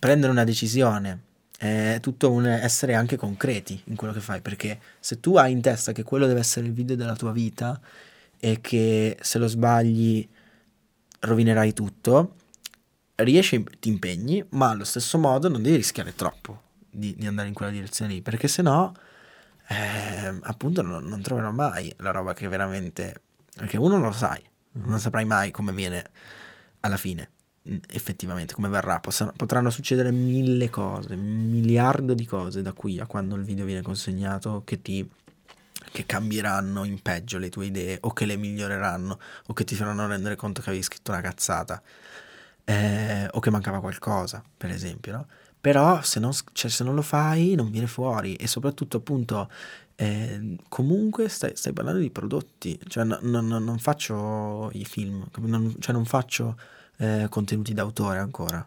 prendere una decisione, è tutto un essere anche concreti in quello che fai, perché se tu hai in testa che quello deve essere il video della tua vita e che se lo sbagli rovinerai tutto, riesci, ti impegni, ma allo stesso modo non devi rischiare troppo di, di andare in quella direzione lì, perché sennò eh, appunto non, non troverò mai la roba che veramente... Perché uno non lo sai, non saprai mai come viene alla fine, effettivamente, come verrà. Possa- potranno succedere mille cose, miliardo di cose da qui a quando il video viene consegnato che ti che cambieranno in peggio le tue idee o che le miglioreranno o che ti faranno rendere conto che avevi scritto una cazzata eh, o che mancava qualcosa, per esempio, no? Però se non, cioè, se non lo fai non viene fuori e soprattutto appunto eh, comunque stai, stai parlando di prodotti, cioè no- no- no- non faccio i film, non, cioè non faccio eh, contenuti d'autore ancora,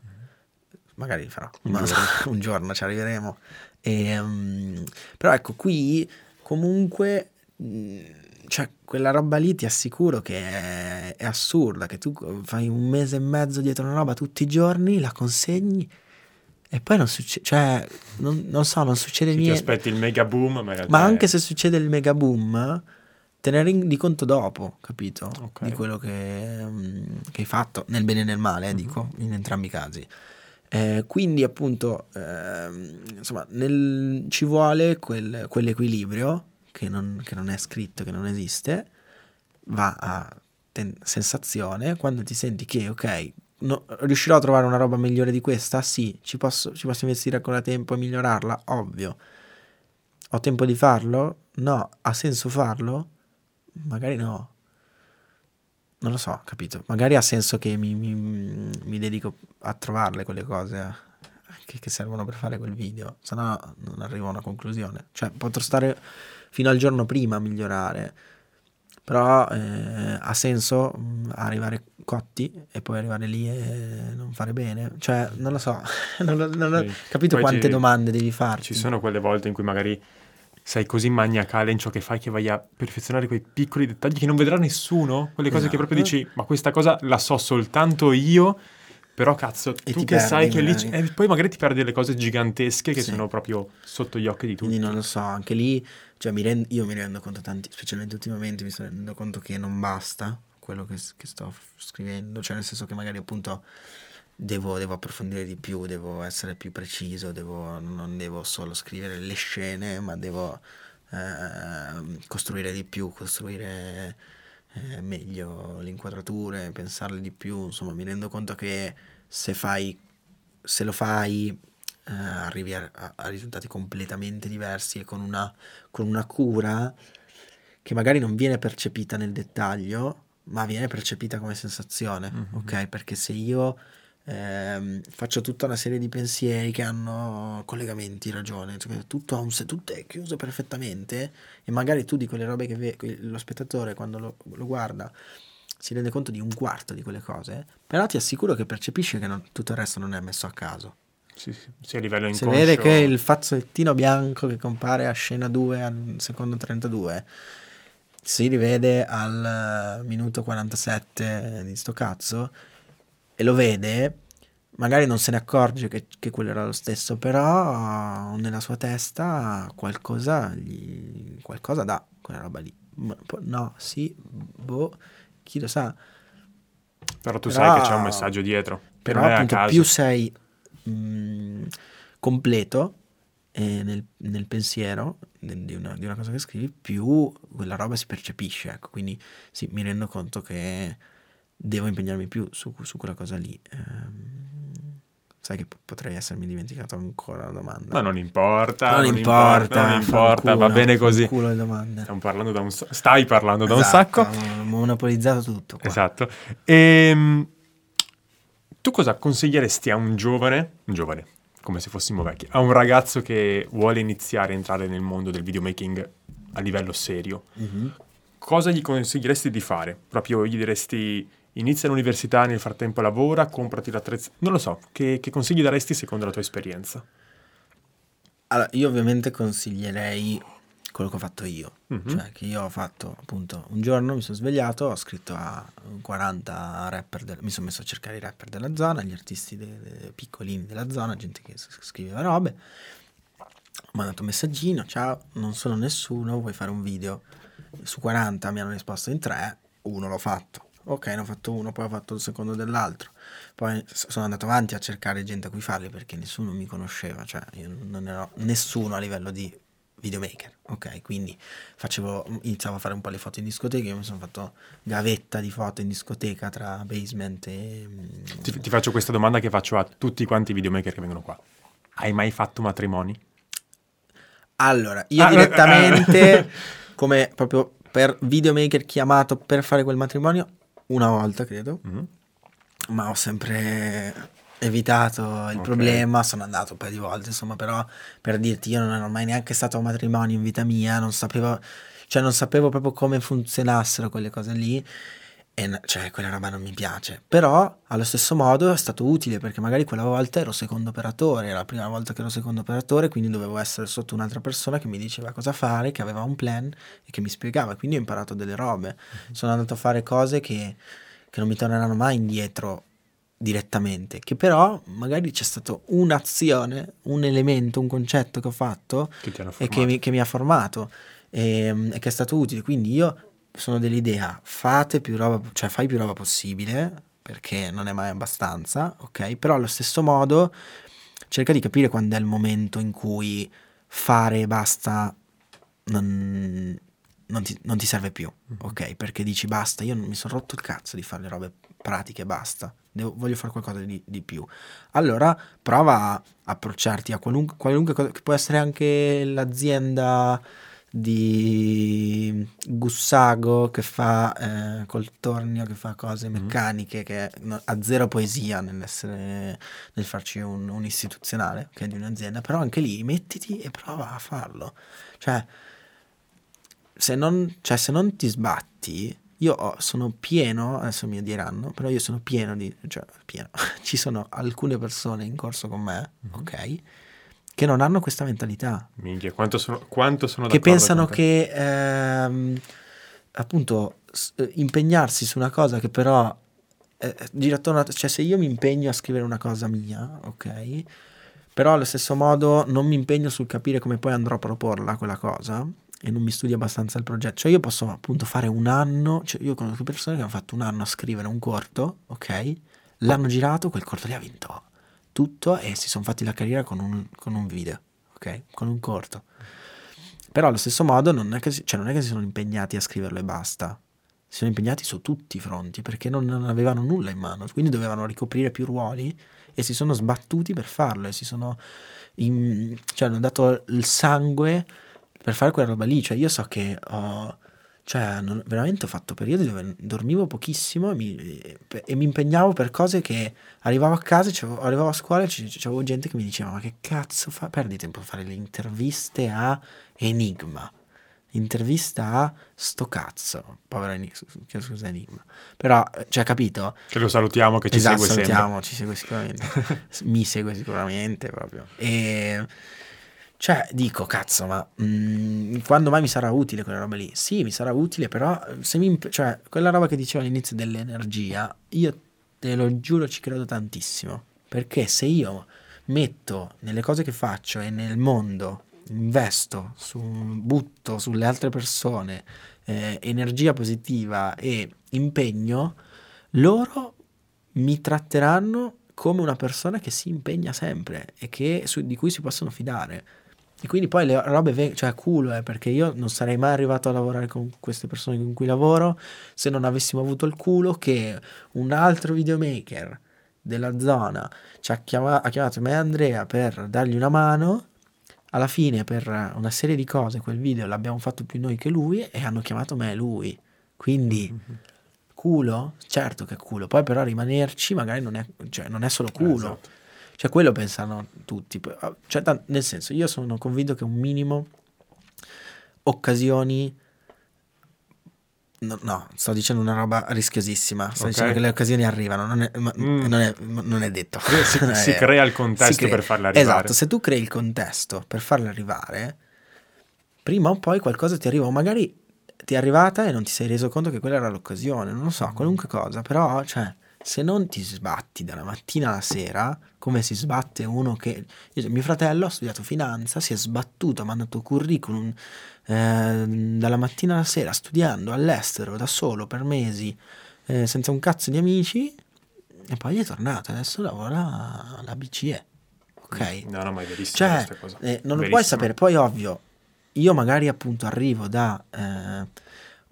magari farò, Un so, giorno. un giorno ci arriveremo. E, mm, però ecco qui comunque... mm, cioè, quella roba lì ti assicuro che è, è assurda, che tu fai un mese e mezzo dietro una roba tutti i giorni, la consegni e poi non succede, cioè, non, non so, non succede ti niente. aspetti il mega boom, ma Ma è- anche se succede il mega boom, te ne rendi conto dopo, capito? Ok. Di quello che, mm, che hai fatto, nel bene e nel male, eh, Mhm. dico, in entrambi i casi. Eh, quindi appunto, ehm, insomma, nel- ci vuole quel- quell'equilibrio che non, che non è scritto, che non esiste, va a ten- sensazione, quando ti senti che, ok, no- riuscirò a trovare una roba migliore di questa? Sì, ci posso, ci posso investire ancora tempo a migliorarla? Ovvio. Ho tempo di farlo? No. Ha senso farlo? Magari no. Non lo so, capito? Magari ha senso che mi, mi- mi dedico a trovarle quelle cose eh, che, che servono per fare quel video, se no non arrivo a una conclusione. Cioè, potrò stare fino al giorno prima a migliorare, però eh, ha senso mh, arrivare cotti e poi arrivare lì e non fare bene. Cioè, non lo so, non, ho- non Sì. capito Poi quante ci- domande devi farti. Ci sono quelle volte in cui magari sei così maniacale in ciò che fai che vai a perfezionare quei piccoli dettagli che non vedrà nessuno, quelle cose che proprio Esatto. dici, ma questa cosa la so soltanto io, però cazzo, E tu che sai che lì... E poi magari ti perdi delle cose gigantesche che Sì. sono proprio sotto gli occhi di tutti. Quindi non lo so, anche lì, cioè mi rend- io mi rendo conto tanti, specialmente ultimamente mi sto rendendo conto che non basta quello che, che sto scrivendo, cioè nel senso che magari appunto devo, devo approfondire di più, devo essere più preciso, devo, non devo solo scrivere le scene, ma devo ehm, costruire di più, costruire eh, meglio le inquadrature, pensarle di più, insomma mi rendo conto che se fai, se lo fai eh, arrivi a, a- risultati completamente diversi e con una, con una cura che magari non viene percepita nel dettaglio, ma viene percepita come sensazione, Mhm. ok? Perché se io ehm, faccio tutta una serie di pensieri che hanno collegamenti, ragione, cioè tutto, un, tutto è chiuso perfettamente e magari tu di quelle robe che ve- lo spettatore quando lo, lo guarda si rende conto di un quarto di quelle cose, però ti assicuro che percepisce che non- tutto il resto non è messo a caso. Sì, sì, sì, a livello Si inconscio. vede che il fazzolettino bianco che compare a scena 2 al secondo 32 si rivede al minuto 47 di sto cazzo e lo vede, magari non se ne accorge che, che quello era lo stesso, però nella sua testa qualcosa, gli, qualcosa dà quella roba lì. No, sì, boh, chi lo sa. Però tu Però- sai che c'è un messaggio dietro. Però appunto più sei mh, completo eh, nel, nel pensiero di una, di una cosa che scrivi, più quella roba si percepisce. Ecco. Quindi sì, mi rendo conto che devo impegnarmi più su, su quella cosa lì. Ehm, sai che po- potrei essermi dimenticato ancora la domanda. Ma non importa, non, importa, non importa, va fanculo, bene così. fanculo le domande. Stiamo parlando da un stai parlando da un Esatto, sacco. Ho monopolizzato tutto. qua. Esatto. Ehm, tu cosa consiglieresti a un giovane, un giovane, come se fossimo vecchi, a un ragazzo che vuole iniziare a entrare nel mondo del videomaking a livello serio? Mhm. Cosa gli consiglieresti di fare? Proprio gli diresti inizia l'università, nel frattempo lavora, comprati l'attrezzatura. Non lo so, che, che consigli daresti secondo la tua esperienza? Allora, io ovviamente consiglierei quello che ho fatto io. Mhm. Cioè, che io ho fatto appunto un giorno, mi sono svegliato, ho scritto a 40 rapper, del- mi sono messo a cercare i rapper della zona, gli artisti de- de- piccolini della zona, gente che scriveva robe. Ho mandato un messaggino, ciao, non sono nessuno, vuoi fare un video? Su 40 mi hanno risposto in tre, uno l'ho fatto. Ok, ne ho fatto uno, poi ho fatto il secondo dell'altro. Poi sono andato avanti a cercare gente a cui farli perché nessuno mi conosceva, cioè io non ero nessuno a livello di videomaker, ok? Quindi facevo, iniziavo a fare un po' le foto in discoteca, io mi sono fatto gavetta di foto in discoteca tra basement e... mm, Ti, ti faccio questa domanda che faccio a tutti quanti i videomaker che vengono qua. Hai mai fatto matrimoni? Allora, io Ah, eh, direttamente, come proprio per videomaker chiamato per fare quel matrimonio, una volta credo, Mhm. ma ho sempre evitato il Ok. problema, sono andato un paio di volte, insomma, però per dirti io non ero mai neanche stato a un matrimonio in vita mia, non sapevo, cioè non sapevo proprio come funzionassero quelle cose lì e cioè quella roba non mi piace, però allo stesso modo è stato utile perché magari quella volta ero secondo operatore, era la prima volta che ero secondo operatore, quindi dovevo essere sotto un'altra persona che mi diceva cosa fare, che aveva un plan e che mi spiegava, quindi ho imparato delle robe, sono andato a fare cose che, che non mi torneranno mai indietro direttamente, che però magari c'è stata un'azione, un elemento, un concetto che ho fatto Che e che mi, che mi ha formato e, e che è stato utile. Quindi io sono dell'idea, fate più roba, cioè fai più roba possibile, perché non è mai abbastanza, ok? Però allo stesso modo cerca di capire quando è il momento in cui fare e basta non, non ti, non ti serve più, ok? Perché dici basta, io mi sono rotto il cazzo di fare le robe pratiche basta. Devo- voglio fare qualcosa di, di più. Allora prova a approcciarti a qualunque, qualunque cosa, che può essere anche l'azienda di Gussago che fa eh, col tornio, che fa cose meccaniche, che no- ha zero poesia nell'essere, nel farci un, un istituzionale, che è di un'azienda, però anche lì mettiti e prova a farlo. Cioè, se non, cioè, se non ti sbatti, io ho- sono pieno, adesso mi diranno, però io sono pieno di, cioè, pieno, ci sono alcune persone in corso con me, ok, che non hanno questa mentalità, Minchia, quanto sono, quanto sono che pensano che ehm, appunto s- eh, impegnarsi su una cosa che però eh, gira attorno a- cioè se io mi impegno a scrivere una cosa mia, ok, però allo stesso modo non mi impegno sul capire come poi andrò a proporla quella cosa e non mi studio abbastanza il progetto. Cioè io posso appunto fare un anno, cioè io conosco persone che hanno fatto un anno a scrivere un corto, ok? L'hanno girato, quel corto lì ha vinto tutto e si sono fatti la carriera con un, con un video, ok? Con un corto. Però allo stesso modo non è, che si, cioè non è che si sono impegnati a scriverlo e basta. Si sono impegnati su tutti i fronti perché non, non avevano nulla in mano, quindi dovevano ricoprire più ruoli e si sono sbattuti per farlo e si sono in- cioè hanno dato il sangue per fare quella roba lì. Cioè io so che ho cioè non- veramente ho fatto periodi dove dormivo pochissimo e mi, e mi impegnavo per cose che arrivavo a casa, arrivavo a scuola e c'avevo gente che mi diceva ma che cazzo fa? Perdi tempo a fare le interviste a Enigma. intervista a sto cazzo, povero Enigma, scusa Enigma, però, cioè, capito? Che lo salutiamo, che ci esatto, segue sempre. salutiamo, ci segue sicuramente, mi segue sicuramente proprio. E, cioè, dico, cazzo, ma mm, quando mai mi sarà utile quella roba lì? Sì, mi sarà utile, però, se mi, imp- cioè, quella roba che dicevo all'inizio dell'energia, io te lo giuro ci credo tantissimo, perché se io metto nelle cose che faccio e nel mondo investo, su, butto sulle altre persone eh, energia positiva e impegno, loro mi tratteranno come una persona che si impegna sempre e che, su, di cui si possono fidare. E quindi poi le robe, veng- cioè culo, eh, perché io non sarei mai arrivato a lavorare con queste persone con cui lavoro se non avessimo avuto il culo che un altro videomaker della zona ci ha, chiama- ha chiamato me e Andrea per dargli una mano alla fine per una serie di cose quel video l'abbiamo fatto più noi che lui e hanno chiamato me e lui. Quindi mm-hmm. culo? Certo che è culo, poi però rimanerci magari non è, cioè, non è solo culo. Esatto. Cioè quello pensano tutti. Cioè, nel senso, io sono convinto che un minimo occasioni No, no, sto dicendo una roba rischiosissima. Sto okay. dicendo che le occasioni arrivano, non è, ma, mm. non è, non è detto. Si, si crea il contesto crea. per farla arrivare. Esatto, se tu crei il contesto per farla arrivare, prima o poi qualcosa ti arriva, o magari ti è arrivata e non ti sei reso conto che quella era l'occasione, non lo so, qualunque cosa, però, cioè, se non ti sbatti dalla mattina alla sera, come si sbatte uno che... Io, mio fratello ha studiato finanza, si è sbattuto, ha mandato curriculum eh, dalla mattina alla sera studiando all'estero da solo per mesi, eh, senza un cazzo di amici, e poi è tornato, adesso lavora alla BCE. Ok? No, no, ma è verissimo cioè, eh, non lo puoi sapere, poi ovvio, io magari appunto arrivo da eh,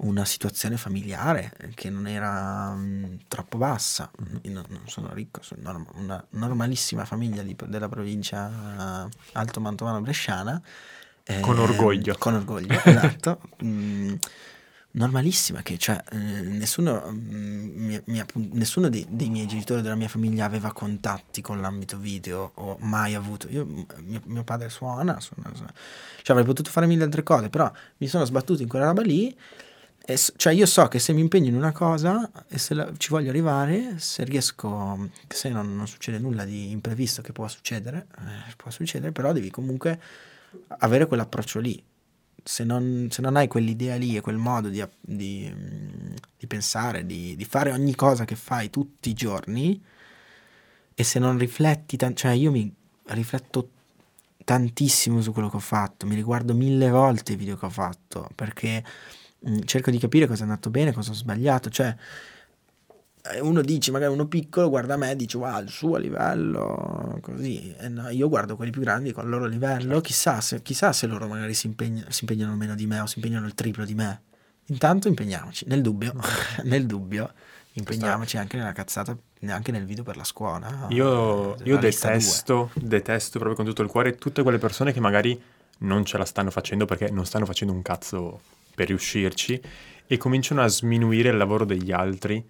una situazione familiare che non era mh, mm, troppo bassa. Io non, non sono ricco, sono norm- una normalissima famiglia di, della provincia Alto Mantovano Bresciana. Eh, con orgoglio. Con orgoglio, esatto. Mm, normalissima che cioè, eh, nessuno, mm, mi, mi, nessuno dei, dei, miei genitori della mia famiglia aveva contatti con l'ambito video o mai avuto io, mio, mio padre suona, suona, suona. Cioè, avrei potuto fare mille altre cose però mi sono sbattuto in quella roba lì e, cioè io so che se mi impegno in una cosa e se la, ci voglio arrivare, se riesco, se non, non, succede nulla di imprevisto che può succedere, eh, può succedere, però devi comunque avere quell'approccio lì. Se non, se non hai quell'idea lì e quel modo di, di, di pensare, di, di, fare ogni cosa che fai tutti i giorni, e se non rifletti, t- cioè io mi rifletto tantissimo su quello che ho fatto, mi riguardo mille volte i video che ho fatto, perché cerco di capire cosa è andato bene, cosa ho sbagliato, cioè eh, uno dice, magari uno piccolo guarda me e dice wow il suo livello così. E no, io guardo quelli più grandi con il loro livello chissà se, chissà se loro magari si, impegna, si, impegnano meno di me o si impegnano il triplo di me. Intanto impegniamoci nel dubbio nel dubbio impegniamoci anche nella cazzata neanche nel video per la scuola io, io detesto detesto proprio con tutto il cuore tutte quelle persone che magari non ce la stanno facendo perché non stanno facendo un cazzo per riuscirci e cominciano a sminuire il lavoro degli altri,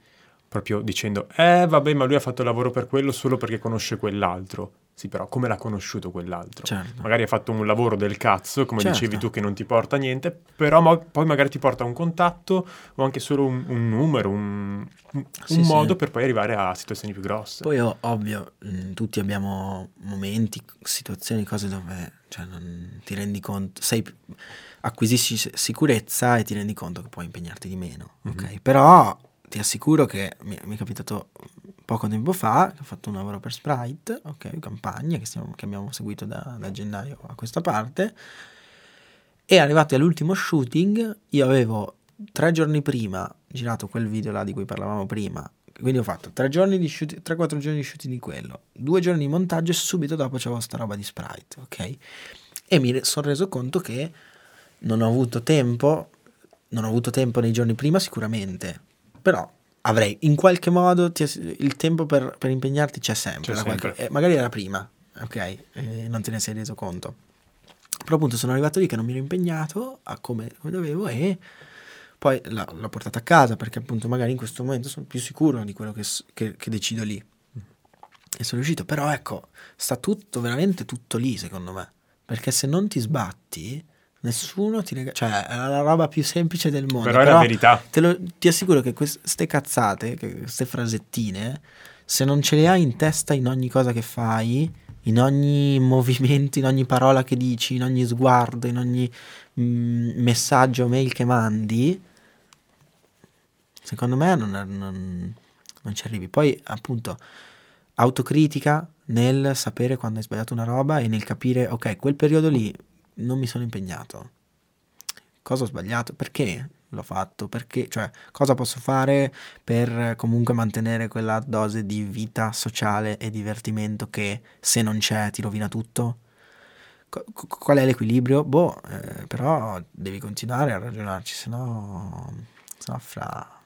proprio dicendo, eh vabbè, ma lui ha fatto il lavoro per quello solo perché conosce quell'altro. Sì, però come l'ha conosciuto quell'altro? Certo. Magari ha fatto un lavoro del cazzo, come certo. dicevi tu, che non ti porta niente, però ma- poi magari ti porta un contatto o anche solo un, un numero, un, un, sì, modo sì. per poi arrivare a situazioni più grosse. Poi ovvio, mh, mm, tutti abbiamo momenti, situazioni, cose dove cioè, non ti rendi conto, sei acquisisci sicurezza e ti rendi conto che puoi impegnarti di meno. Mm-hmm. Okay? Però ti assicuro che mi, mi, è capitato poco tempo fa, che ho fatto un lavoro per Sprite, ok, campagna che, stiamo, che abbiamo seguito da, da, gennaio a questa parte, e arrivati all'ultimo shooting, io avevo tre giorni prima girato quel video là di cui parlavamo prima, quindi ho fatto tre giorni di shooting, 3-4 giorni di shooting di quello, due giorni di montaggio e subito dopo c'avevo sta roba di Sprite, ok? E mi sono reso conto che non ho avuto tempo, non ho avuto tempo nei giorni prima sicuramente, però avrei in qualche modo ti, il tempo per, per, impegnarti c'è sempre, c'è sempre. Qualche, eh, magari era prima, ok, eh, non te ne sei reso conto. Però appunto sono arrivato lì che non mi ero impegnato a come, come dovevo e poi l'ho portata a casa perché appunto magari in questo momento sono più sicuro di quello che, che, che decido lì. E sono riuscito, però ecco, sta tutto, veramente tutto lì secondo me. Perché se non ti sbatti, Nessuno ti regala... Cioè, è la roba più semplice del mondo. Però è la verità. Te lo- ti assicuro che queste cazzate, queste frasettine, se non ce le hai in testa in ogni cosa che fai, in ogni movimento, in ogni parola che dici, in ogni sguardo, in ogni mm, messaggio, mail che mandi, secondo me non, non- non ci arrivi. Poi, appunto, autocritica nel sapere quando hai sbagliato una roba e nel capire, ok, quel periodo lì non mi sono impegnato. Cosa ho sbagliato? Perché l'ho fatto? Perché, cioè, cosa posso fare per comunque mantenere quella dose di vita sociale e divertimento che se non c'è ti rovina tutto? Co- qual è l'equilibrio? Boh, eh, però devi continuare a ragionarci, se no, se no fra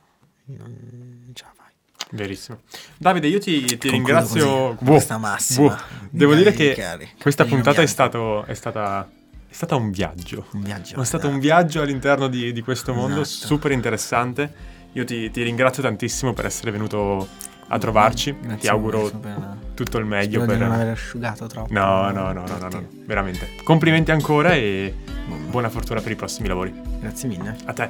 non ce la fai. Verissimo. Davide, io ti, ti ringrazio. così, Boh, questa massima. boh. Devo dire che cari, questa puntata è, stato, è stata è stata un viaggio. Un viaggio. È stato un viaggio all'interno di, di questo mondo Esatto. super interessante. Io ti, ti ringrazio tantissimo per essere venuto a trovarci. Grazie ti auguro super- tutto il meglio Spero di non per... aver asciugato troppo. No, no, no, no, no, no, veramente. Complimenti ancora e buona fortuna per i prossimi lavori. Grazie mille. A te.